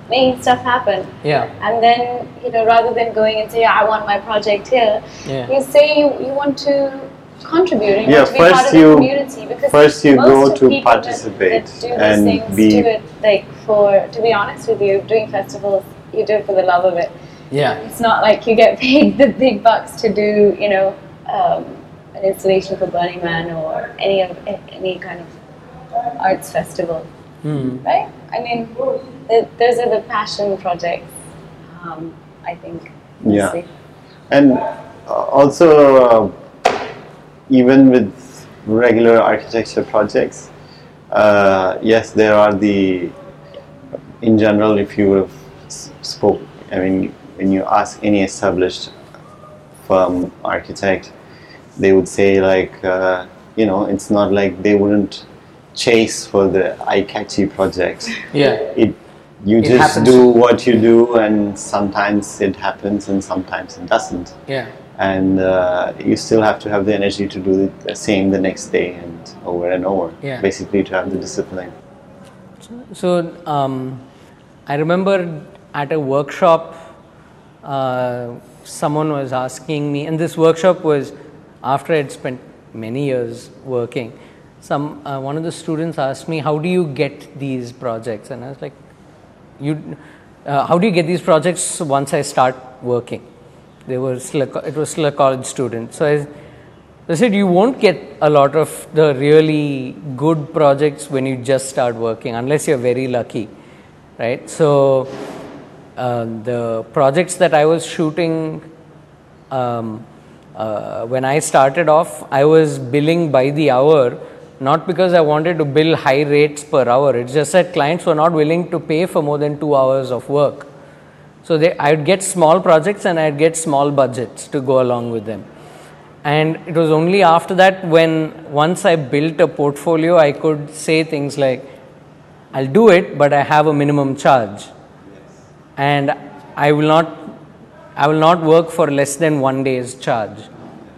making stuff happen. yeah And then, you know, rather than going and say, I want my project here, Yeah. you say you, you want to contribute and you Yeah, to be part first of the you- community because first you most go to people that- participate that, do these and things be- do it like for to be honest with you, doing festivals you do it for the love of it. yeah It's not like you get paid the big bucks to do, you know, um, an installation for Burning Man or any of any kind of arts festival Hmm. right? I mean, th- those are the passion projects. Um, I think. Yeah. mostly. And uh, also, uh, even with regular architecture projects, uh, yes, there are the. In general, if you would have spoke, I mean, when you ask any established firm architect, they would say like, uh, you know, it's not like they wouldn't chase for the eye-catchy project yeah it you It just happens. do what you do and sometimes it happens and sometimes it doesn't yeah and uh, you still have to have the energy to do the same the next day and over and over Yeah. basically to have the discipline So um, I remember at a workshop, uh, someone was asking me, and this workshop was after I'd spent many years working. Some uh, one of the students asked me, "How do you get these projects?" And I was like, "You, uh, how do you get these projects once I start working?" They were still a, it was still a college student, so I. I said you won't get a lot of the really good projects when you just start working unless you're very lucky, right? So uh, the projects that I was shooting um, uh, when I started off, I was billing by the hour, not because I wanted to bill high rates per hour. It's just that clients were not willing to pay for more than two hours of work. So they, I'd get small projects and I'd get small budgets to go along with them. And it was only after that when once I built a portfolio, I could say things like, I'll do it, but I have a minimum charge. And I will not I will not work for less than one day's charge.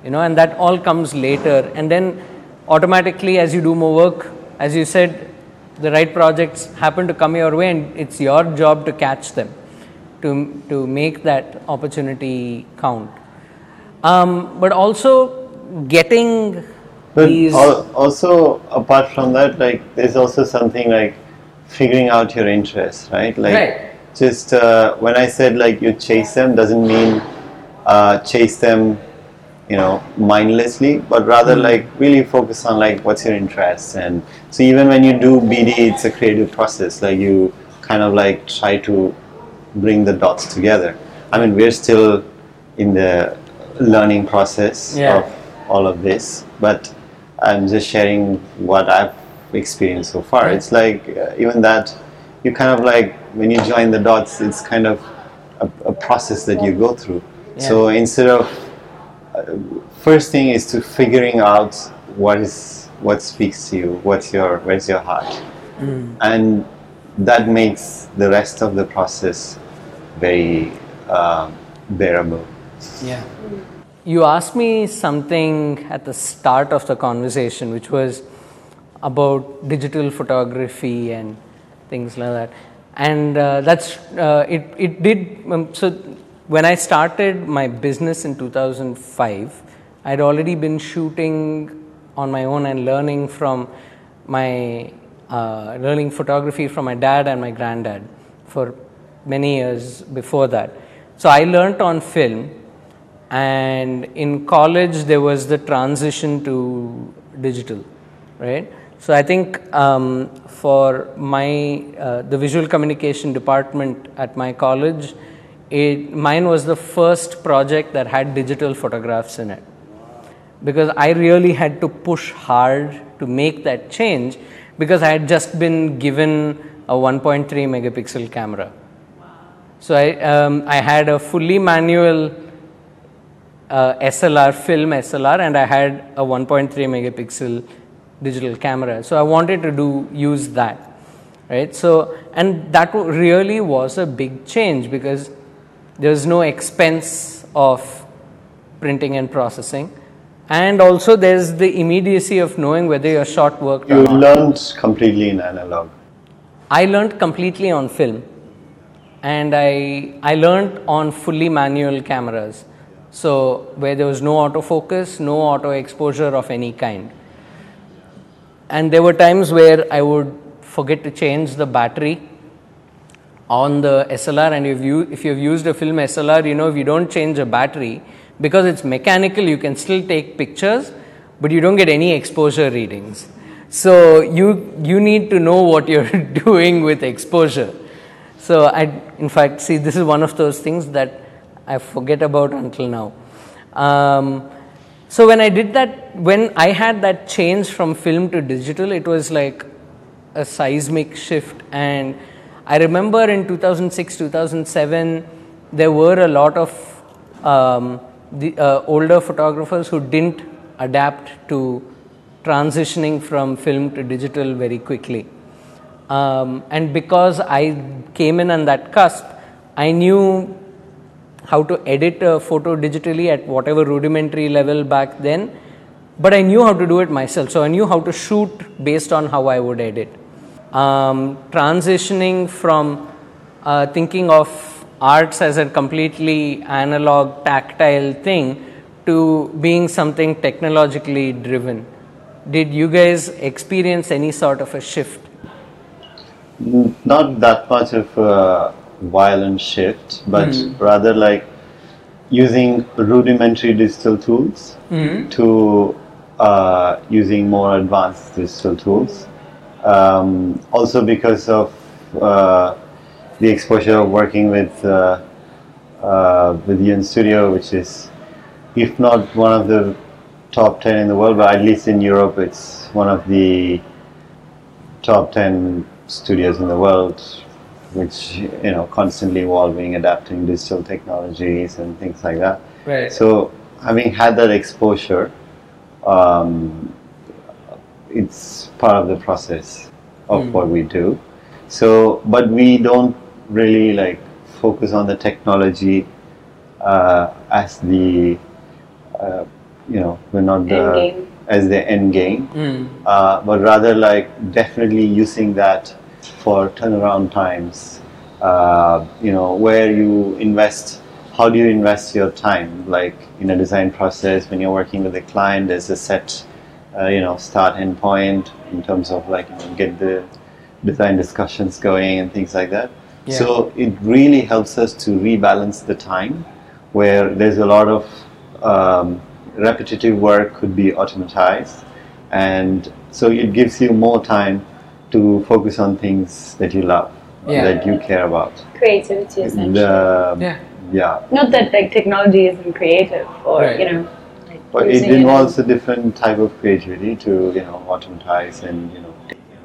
You know, and that all comes later. And then automatically as you do more work, as you said, the right projects happen to come your way and it's your job to catch them, to, to make that opportunity count. Um, but also getting but these al- also apart from that like there's also something like figuring out your interests right like Right. just uh, when i said like you chase them doesn't mean uh, chase them you know mindlessly but rather like really focus on like what's your interest and so even when you do bd it's a creative process like you kind of like try to bring the dots together i mean we're still in the learning process Yeah. of all of this, but I'm just sharing what I've experienced so far. It's like uh, even that you kind of like when you join the dots, it's kind of a, a process that you go through. So instead of uh, first thing is to figuring out what is what speaks to you, what's your where's your heart, and that makes the rest of the process very um, bearable. Yeah. You asked me something at the start of the conversation, which was about digital photography and things like that. And uh, that's uh, it. It did. Um, so when I started my business in 2005, I'd already been shooting on my own and learning from my uh, learning photography from my dad and my granddad for many years before that. So I learnt on film, and in college there was the transition to digital, right? So I think um, for my uh, the visual communication department at my college, it mine was the first project that had digital photographs in it because I really had to push hard to make that change because I had just been given a 1.3 megapixel camera. So I, um, I had a fully manual uh, SLR, film SLR, and I had a 1.3 megapixel digital camera. So I wanted to do use that, right? So and that really was a big change because there's no expense of printing and processing, and also there's the immediacy of knowing whether your shot worked You or not. learned completely in analog. I learned completely on film and I, I learned on fully manual cameras. So, where there was no autofocus, no auto exposure of any kind. And there were times where I would forget to change the battery on the SLR, and if you if you've used a film SLR, you know if you don't change a battery because it's mechanical, you can still take pictures, but you don't get any exposure readings. So you you need to know what you're doing with exposure. So I, in fact, see this is one of those things that I forget about until now. Um, so when I did that, when I had that change from film to digital, it was like a seismic shift. And I remember in 2006, 2007, there were a lot of um, the uh, older photographers who didn't adapt to transitioning from film to digital very quickly. Um, and because I came in on that cusp, I knew how to edit a photo digitally at whatever rudimentary level back then, but I knew how to do it myself. So I knew how to shoot based on how I would edit. Um, transitioning from uh, thinking of arts as a completely analog, tactile thing to being something technologically driven. Did you guys experience any sort of a shift? Not that much of a violent shift, but rather like using rudimentary digital tools to uh, using more advanced digital tools. Um, also because of uh, the exposure of working with uh, uh, with UNStudio, which is if not one of the top 10 in the world, but at least in Europe, it's one of the top 10 studios in the world, which, you know, constantly evolving, adapting digital technologies and things like that. Right. So, having had that exposure, um, it's part of the process of what we do. So, but we don't really like focus on the technology uh, as the, uh, you know, we're not the End game. As the end game, uh, but rather like definitely using that for turnaround times. Uh, you know, where you invest, how do you invest your time? Like in a design process, when you're working with a client, there's a set, uh, you know, start end point in terms of like you know, get the design discussions going and things like that. Yeah. So it really helps us to rebalance the time where there's a lot of um, repetitive work could be automatized and so it gives you more time to focus on things that you love Yeah. that you care about Creativity, essentially. the Yeah. yeah. Not that like technology isn't creative or Right. you know. Like But it using involves a different type of creativity to you know automatize and you know.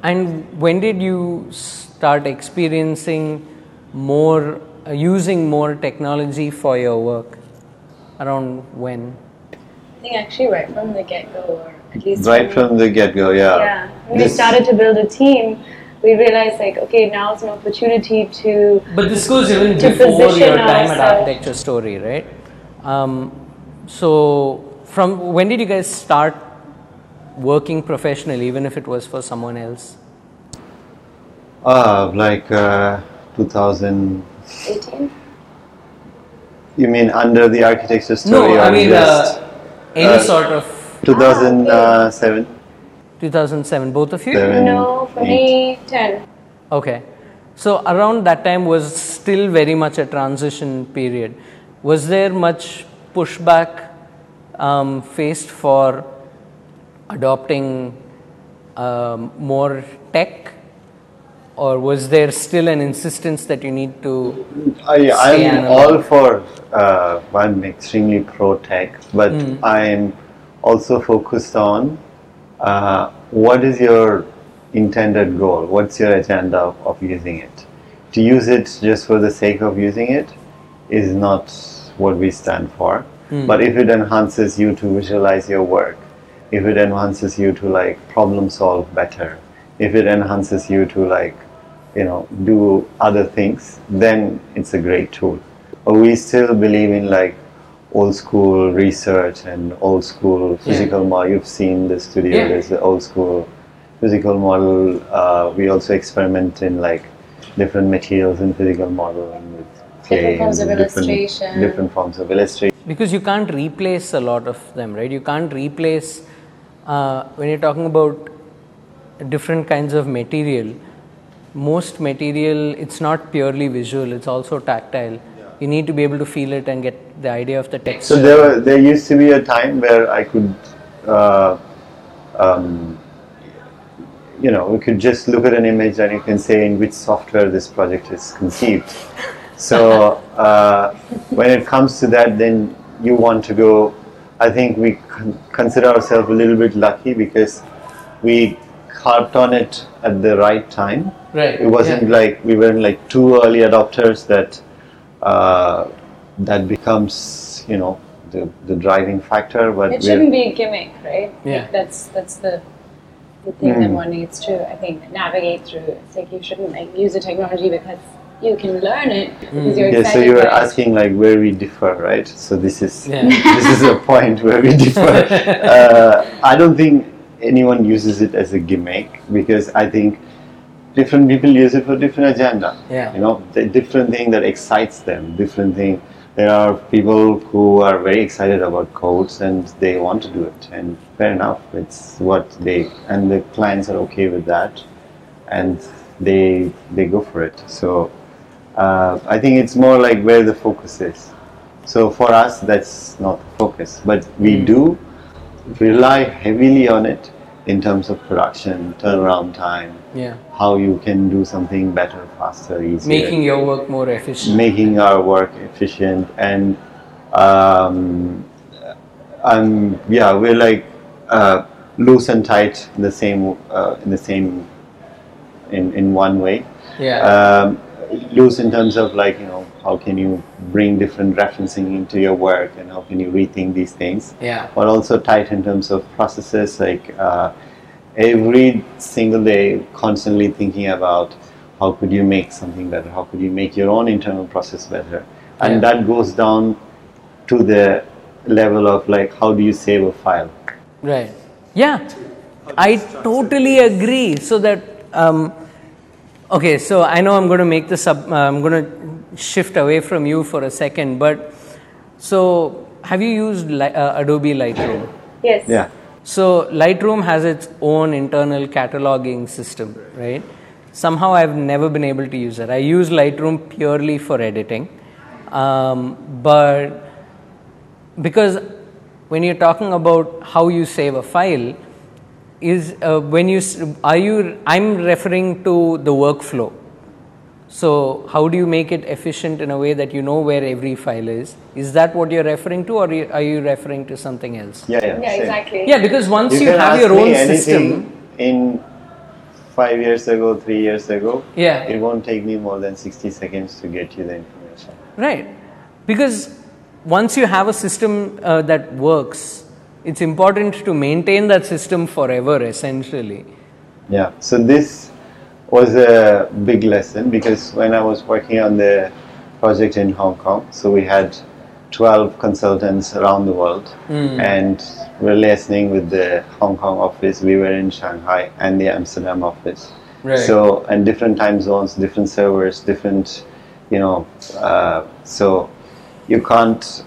And when did you start experiencing more, uh, using more technology for your work? Around when? I think actually right from the get go, or at least Right from the get go, yeah. yeah. When we started to build a team, we realized like okay, now is an opportunity to But this goes even To before your position time at. Architecture Story, right? Um, so, from when did you guys start working professionally, even if it was for someone else? Ah, like uh, 2000. 18. You mean under the architecture story no, or I mean just uh, any uh, sort of 2007? 2007. Both of you? Seven, No, for eight. me, 10. Okay. So around that time was still very much a transition period. Was there much pushback um, faced for adopting um, more tech, or was there still an insistence that you need to? I, I'm all for, uh, I'm extremely pro tech, but Hmm. I'm also focused on uh, what is your intended goal? What's your agenda of, of using it? To use it just for the sake of using it is not what we stand for. Hmm. But if it enhances you to visualize your work, if it enhances you to like problem solve better, if it enhances you to like you know do other things then it's a great tool but we still believe in like old school research and old school physical model you've seen the studio Yeah. there's the old school physical model uh, we also experiment in like different materials in physical modeling with Different forms of and different- illustration. different forms of illustration Because you can't replace a lot of them, right? You can't replace uh, when you're talking about different kinds of material. Most material, it's not purely visual; it's also tactile. You need to be able to feel it and get the idea of the texture. So there, were, there used to be a time where I could, uh, um, you know, we could just look at an image and you can say in which software this project is conceived. So uh, when it comes to that, then you want to go. I think we con- consider ourselves a little bit lucky because we harped on it at the right time. Right, It wasn't yeah. like we weren't like too early adopters that uh, that becomes you know the, the driving factor. But It shouldn't be a gimmick, right? Yeah. Like that's that's the the thing Hmm. that one needs to, I think, navigate through. It's like you shouldn't like use the technology because you can learn it because you're Yeah, so you were asking like where we differ, right? So this is Yeah. this is a point where we differ. uh, I don't think anyone uses it as a gimmick because I think different people use it for different agenda. Yeah. You know, the different thing that excites them, different thing. There are people who are very excited about codes and they want to do it, and fair enough. It's what they and the clients are okay with that, and they they go for it. So uh, I think it's more like where the focus is. So for us, that's not the focus, but we do rely heavily on it in terms of production, turnaround time, yeah, how you can do something better, faster, easier, making your work more efficient. making our work efficient, and um, um, yeah, we're like uh, loose and tight in the same uh, in the same in in one way. Yeah, um, loose in terms of like you know how can you bring different referencing into your work and how can you rethink these things yeah, but also tight in terms of processes like uh, every single day constantly thinking about how could you make something better how could you make your own internal process better and Yeah. that goes down to the level of like how do you save a file right. Yeah, I totally agree. So that um, okay, so I know I'm going to make this up. Uh, I'm going to shift away from you for a second, but so have you used Li- uh, Adobe Lightroom? Yes. yeah So Lightroom has its own internal cataloging system, right? Somehow I've never been able to use it. I use Lightroom purely for editing, um, but because when you're talking about how you save a file, is uh, when you are you? I'm referring to the workflow. So, how do you make it efficient in a way that you know where every file is? Is that what you're referring to, or are you referring to something else? Yeah, yeah. Yeah, exactly. Yeah, because once you, can have your own system, in five years ago, three years ago. Yeah. It won't take me more than 60 seconds to get you the information. right? Because once you have a system uh, that works, it's important to maintain that system forever, essentially. Yeah. So this was a big lesson because when I was working on the project in Hong Kong, so we had 12 consultants around the world and we're listening with the Hong Kong office. We were in Shanghai and the Amsterdam office. Right. So, and different time zones, different servers, different, you know, uh, so you can't,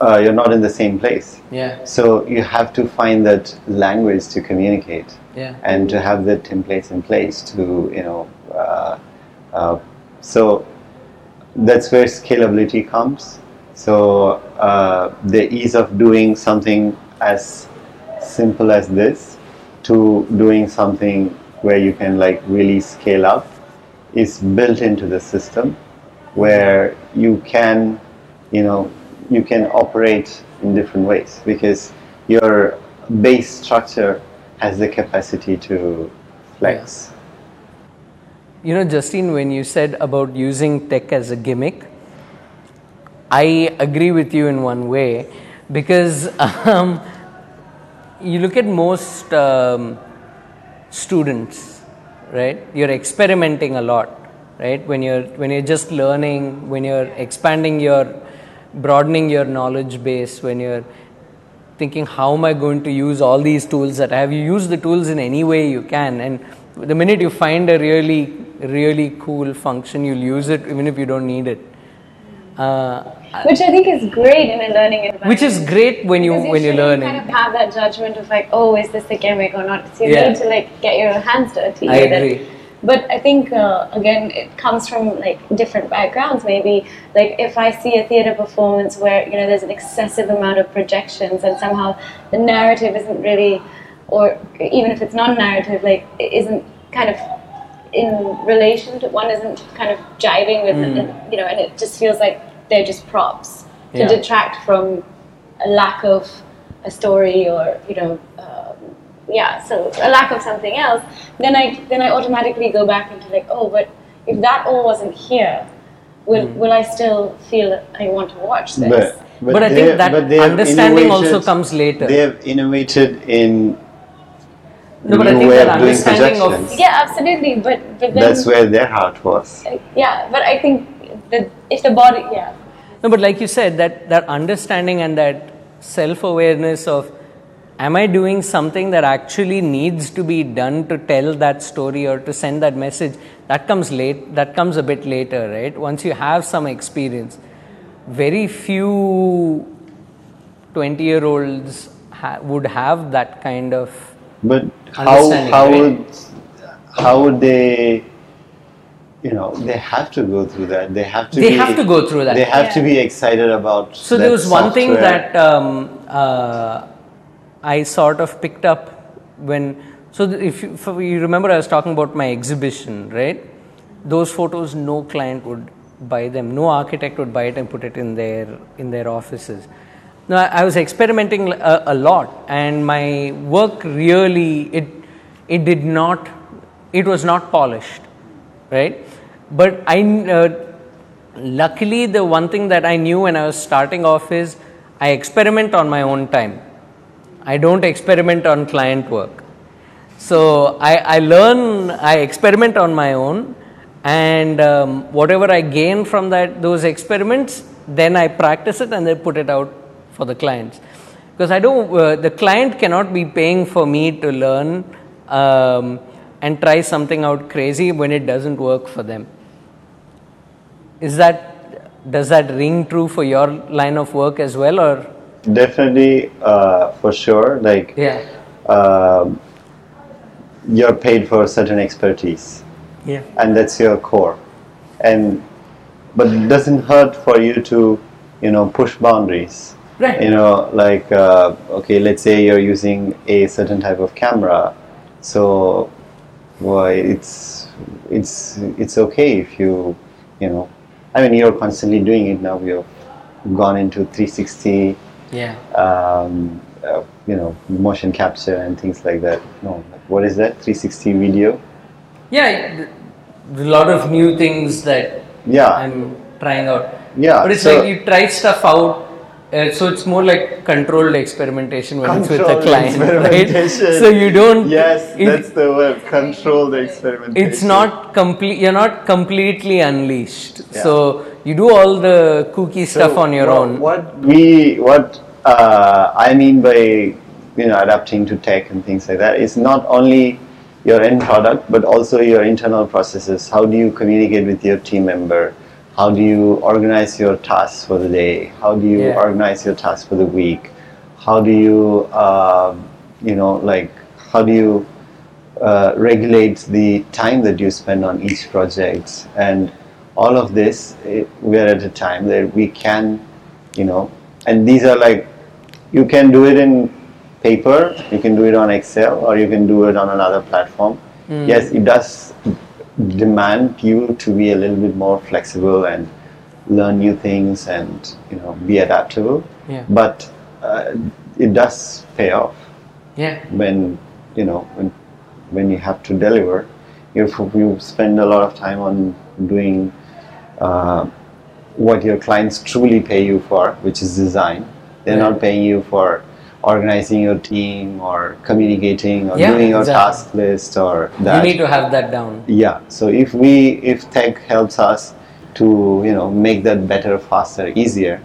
uh, you're not in the same place. Yeah, So you have to find that language to communicate yeah, and to have the templates in place to you know uh, uh, so that's where scalability comes. So uh, the ease of doing something as simple as this to doing something where you can like really scale up is built into the system where you can you know you can operate in different ways because your base structure has the capacity to flex You know, Justine, when you said about using tech as a gimmick, I agree with you in one way because um, you look at most um, students, right? You're experimenting a lot, right? When you're when you're just learning, when you're expanding your, broadening your knowledge base, when you're thinking how am i going to use all these tools that i have you use the tools in any way you can and the minute you find a really really cool function you'll use it even if you don't need it uh, Which I think is great in a learning environment. which is great when you when you're learning kind of have that judgment of like, oh, is this a gimmick or not? So you Yeah. need to like get your hands dirty. I it. But I think uh, again, it comes from like different backgrounds. Maybe like if I see a theater performance where you know there's an excessive amount of projections and somehow the narrative isn't really, or even if it's non-narrative, like it isn't kind of in relation to one isn't kind of jiving with it, you know, and it just feels like they're just props to Yeah. detract from a lack of a story or you know um, yeah so a lack of something else then i then i automatically go back into like oh but if that all wasn't here will Hmm. will i still feel i want to watch this but But I think that but understanding also comes later. they have innovated in No, but I new think way that of doing understanding of- projections yeah absolutely but but then that's where their heart was uh, yeah but i think that if the body yeah No, but like you said, that, that understanding and that self awareness of am I doing something that actually needs to be done to tell that story or to send that message, that comes late, that comes a bit later, right? Once you have some experience. Very few 20 year olds ha- would have that kind of. but how how right? would how would they you know they have to go through that they have to They be, have to go through that. they have to be excited about So there was one thing that um, uh, I sort of picked up when. So if you, if you remember, I was talking about my exhibition, right? Those photos, no client would buy them. No architect would buy it and put it in their in their offices. Now I was experimenting a, a lot, and my work really it it did not it was not polished, right? But I uh, luckily the one thing that I knew when I was starting off is I experiment on my own time. I don't experiment on client work. So I, I learn, I experiment on my own, and um, whatever I gain from that those experiments, then I practice it and then put it out for the clients. Because I don't, uh, the client cannot be paying for me to learn um, and try something out crazy when it doesn't work for them. Is that does that ring true for your line of work as well, or definitely uh, for sure like yeah, um, you're paid for certain expertise. Yeah, and that's your core. And but it doesn't hurt for you to you know push boundaries. Right. you know like uh, okay let's say you're using a certain type of camera. So well, it's it's it's okay if you you know I mean you're constantly doing it now. You've gone into 360 Yeah. um, uh, you know motion capture and things like that. No, what is that 360 video? Yeah, th- a lot of new things that Yeah, I'm trying out. yeah. But it's so- like you try stuff out. Uh, so it's more like controlled experimentation when it's with a client, right? So you don't. Yes, it- that's the word. Controlled experimentation. it's not complete. You're not completely unleashed. Yeah. So you do all the kooky So stuff on your what, own. What we what uh, I mean by you know adapting to tech and things like that is not only your end product but also your internal processes. How do you communicate with your team member? How do you organize your tasks for the day? How do you Yeah. organize your tasks for the week? How do you um, you know like how do you uh, regulate the time that you spend on each project and all of this it, we are at a time that we can you know and these are like you can do it in paper you can do it on excel or you can do it on another platform yes it does demand you to be a little bit more flexible and learn new things and you know be adaptable Yeah. but uh, it does pay off Yeah. when you know when when you have to deliver if you spend a lot of time on doing uh, what your clients truly pay you for which is design they're Right. not paying you for organizing your team or communicating or Yeah, doing your exactly. task list or that. You need to have that down. yeah so if we if tech helps us to you know make that better faster easier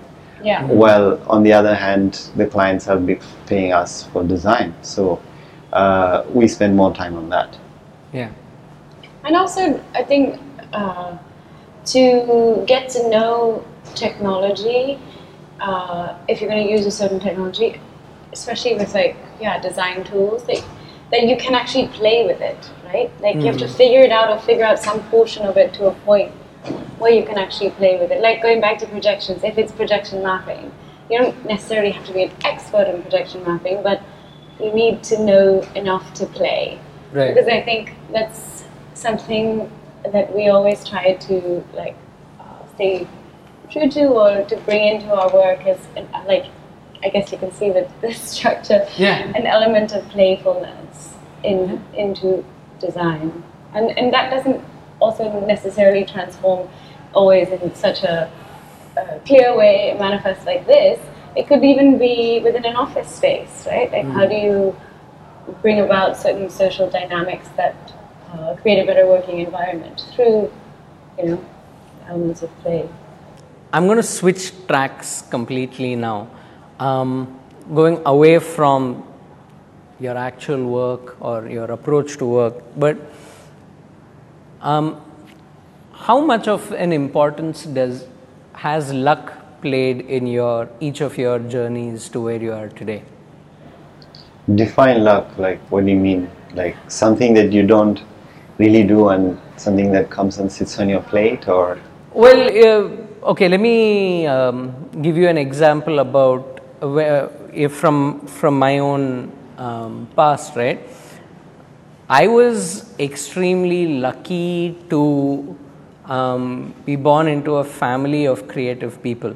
Yeah. while on the other hand the clients are be- paying us for design so uh, we spend more time on that Yeah. And also, I think uh, to get to know technology, uh, if you're going to use a certain technology, especially with like yeah design tools, that that you can actually play with it, right? Like you have to figure it out or figure out some portion of it to a point where you can actually play with it. Like going back to projections, if it's projection mapping, you don't necessarily have to be an expert in projection mapping, but you need to know enough to play Right. because I think that's something that we always try to like uh, stay true to or to bring into our work is uh, like I guess you can see with this structure Yeah. an element of playfulness in into design and and that doesn't also necessarily transform always in such a, a clear way manifest like this it could even be within an office space right like how do you bring about certain social dynamics that uh, create a better working environment through, you know, elements of play. I'm going to switch tracks completely now. Um, going away from your actual work or your approach to work, but um, how much of an importance does has luck played in your each of your journeys to where you are today? define luck like what do you mean like something that you don't really do and something that comes and sits on your plate or Well, uh, okay, let me um, give you an example about from from my own um, past, right? I was extremely lucky to um, be born into a family of creative people.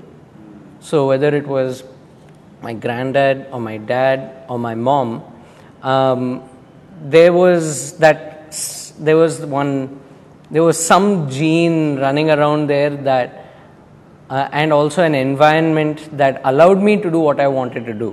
So whether it was my granddad or my dad or my mom, um, there was that there was one there was some gene running around there that uh, and also an environment that allowed me to do what I wanted to do.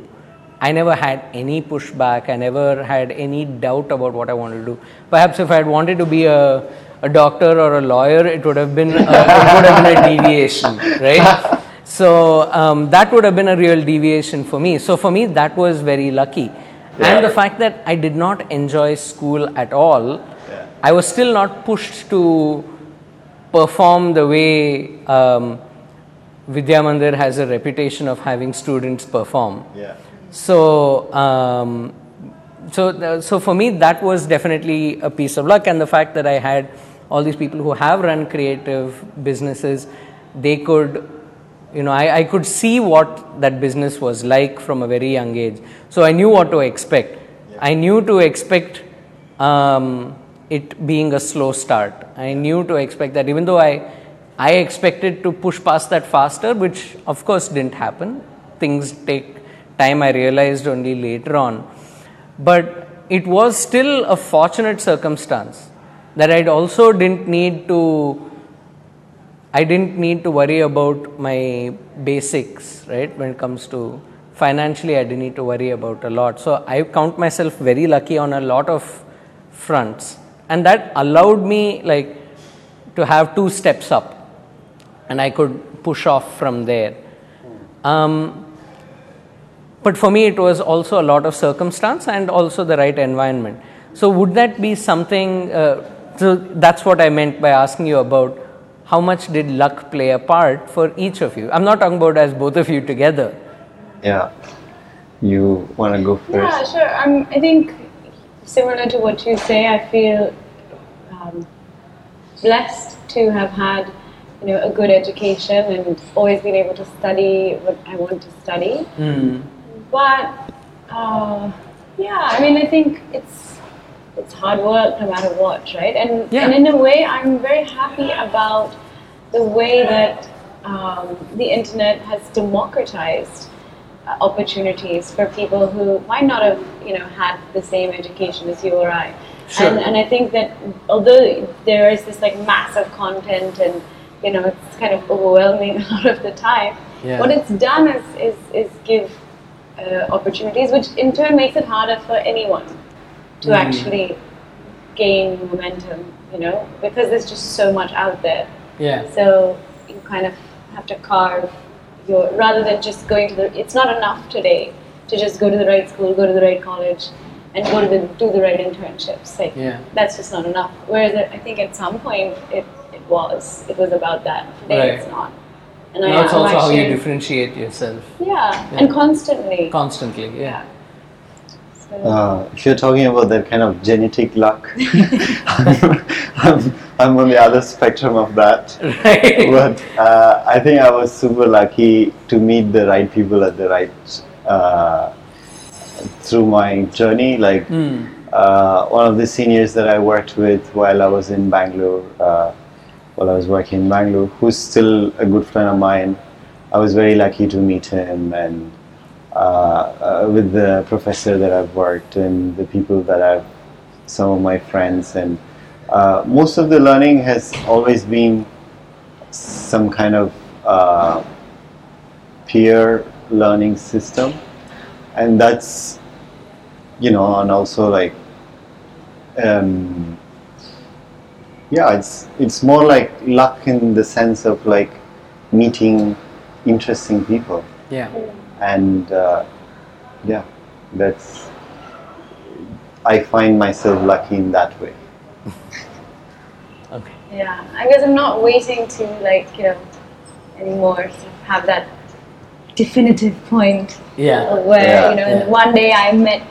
I never had any pushback. I never had any doubt about what I wanted to do. Perhaps if I had wanted to be a, a doctor or a lawyer, it would have been a, it would have been a deviation, right? So um, that would have been a real deviation for me. So for me, that was very lucky. And the fact that I did not enjoy school at all, Yeah. I was still not pushed to perform the way um, Vidya Mandir has a reputation of having students perform. yeah So, um, so, so for me, that was definitely a piece of luck, and the fact that I had all these people who have run creative businesses, they could, you know, I, I could see what that business was like from a very young age. So I knew what to expect. I knew to expect um, it being a slow start. I knew to expect that, even though I, I expected to push past that faster, which of course didn't happen. Things take time, I realized only later on. But it was still a fortunate circumstance that I also didn't need to. I didn't need to worry about my basics, right? When it comes to financially, I didn't need to worry about a lot. So I count myself very lucky on a lot of fronts, and that allowed me like to have two steps up, and I could push off from there. Um, but for me, it was also a lot of circumstance and also the right environment. So, would that be something? Uh, so, that's what I meant by asking you about how much did luck play a part for each of you? I'm not talking about as both of you together. Yeah. You want to go first? Yeah, sure. Um, I think similar to what you say, I feel um, blessed to have had you know a good education and always been able to study what I want to study. Mm. But uh, yeah, I mean, I think it's it's hard work no matter what, right? And Yeah. and in a way, I'm very happy about the way that um, the internet has democratized uh, opportunities for people who might not have, you know, had the same education as you or I. Sure. And, and I think that although there is this like massive content and you know it's kind of overwhelming a lot of the time, Yeah. what it's done is is, is give uh, opportunities, which in turn makes it harder for anyone to Mm. actually gain momentum. You know, because there's just so much out there. Yeah. So you kind of have to carve your rather than just going to the. It's not enough today to just go to the right school, go to the right college, and go to the do the right internships. Like Yeah. that's just not enough. Whereas I think at some point it, it was. It was about that. Today Right. it's not. And Now it's I'm also how you actually- differentiate yourself Yeah, and constantly. constantly. Yeah. yeah. So, Uh, if you're talking about that kind of genetic luck, I'm, I'm, I'm on the other spectrum of that. Right. But uh, I think I was super lucky to meet the right people at the right uh, through my journey. Like Mm. uh, one of the seniors that I worked with while I was in Bangalore, uh, while I was working in Bangalore, who's still a good friend of mine. I was very lucky to meet him, and uh, uh, with the professor that I've worked and the people that I've, some of my friends, and uh, most of the learning has always been some kind of uh, peer learning system, and that's you know, and also like, um, yeah, it's it's more like luck in the sense of like meeting interesting people, Yeah. and uh, yeah, that's I find myself lucky in that way. Okay. yeah, I guess I'm not waiting to like you know anymore to have that definitive point Yeah. where Yeah, you know yeah. one day I met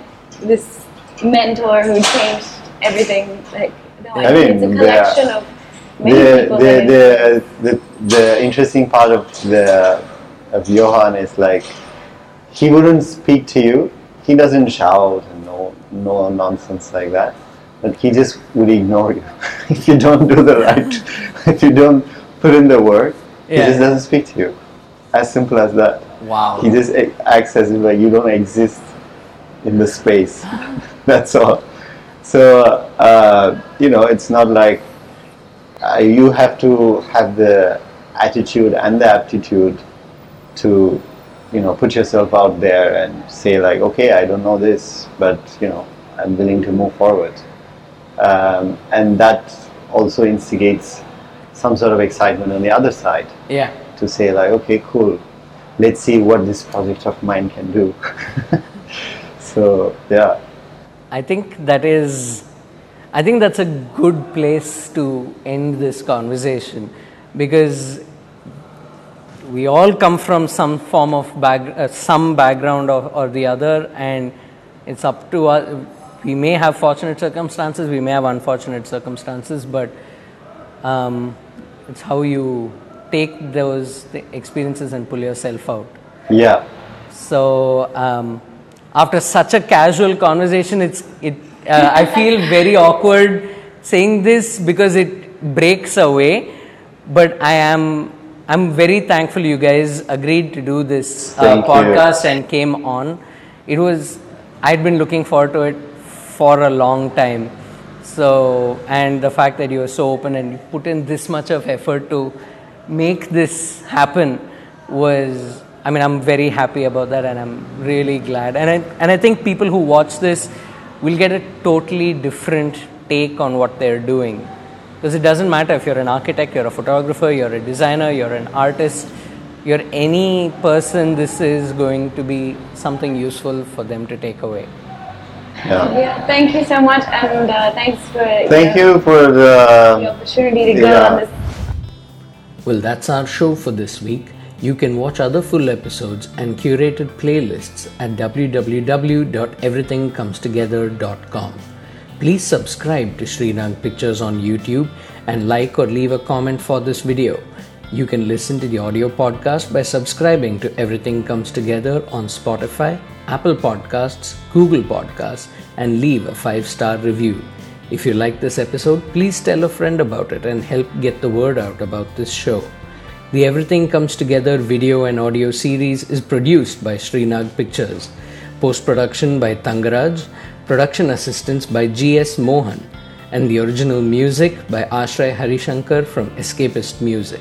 this mentor who changed everything. Like no, I I mean, it's a the- of many the, people. the, the, the, the interesting part of the of Johan is like he wouldn't speak to you. He doesn't shout and no no nonsense like that. But he just would ignore you if you don't do the right. if you don't put in the work, he just doesn't speak to you. As simple as that. Wow. He just acts as if like you don't exist in the space. That's all. So uh, you know, it's not like uh, you have to have the attitude and the aptitude to you know put yourself out there and say like, okay, I don't know this, but you know, I'm willing to move forward. Um, and that also instigates some sort of excitement on the other side Yeah. to say like okay cool let's see what this project of mine can do so yeah I think that is, I think that's a good place to end this conversation because we all come from some form of back, uh, some background or, or the other, and it's up to us. We may have fortunate circumstances, we may have unfortunate circumstances, but um, it's how you take those experiences and pull yourself out. yeah So um, after such a casual conversation, it's it. Uh, I feel very awkward saying this because it breaks away, but I am I'm very thankful you guys agreed to do this uh, Thank you. podcast and came on. It was I'd been looking forward to it for a long time. So and the fact that you were so open and you put in this much of effort to make this happen was I mean I'm very happy about that and I'm really glad and I, and I think people who watch this will get a totally different take on what they're doing because it doesn't matter if you're an architect you're a photographer you're a designer you're an artist you're any person this is going to be something useful for them to take away Yeah. Yeah, thank you so much, and uh, thanks for Thank your, you for the the. opportunity to go on this Well, that's our show for this week. You can watch other full episodes and curated playlists at www.everythingcomestogether.com. Please subscribe to Srinag Pictures on YouTube and like or leave a comment for this video. You can listen to the audio podcast by subscribing to Everything Comes Together on Spotify, Apple Podcasts, Google Podcasts, and leave a five star review. If you like this episode, please tell a friend about it and help get the word out about this show. The Everything Comes Together video and audio series is produced by Srinag Pictures. Post production by Tangaraj, production assistance by G.S. Mohan, and the original music by Ashray Harishankar from Escapist Music.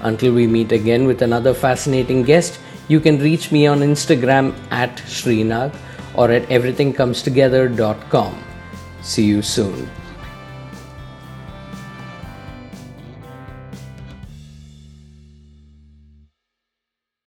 Until we meet again with another fascinating guest, you can reach me on Instagram at Srinag or at everythingcomestogether.com. See you soon.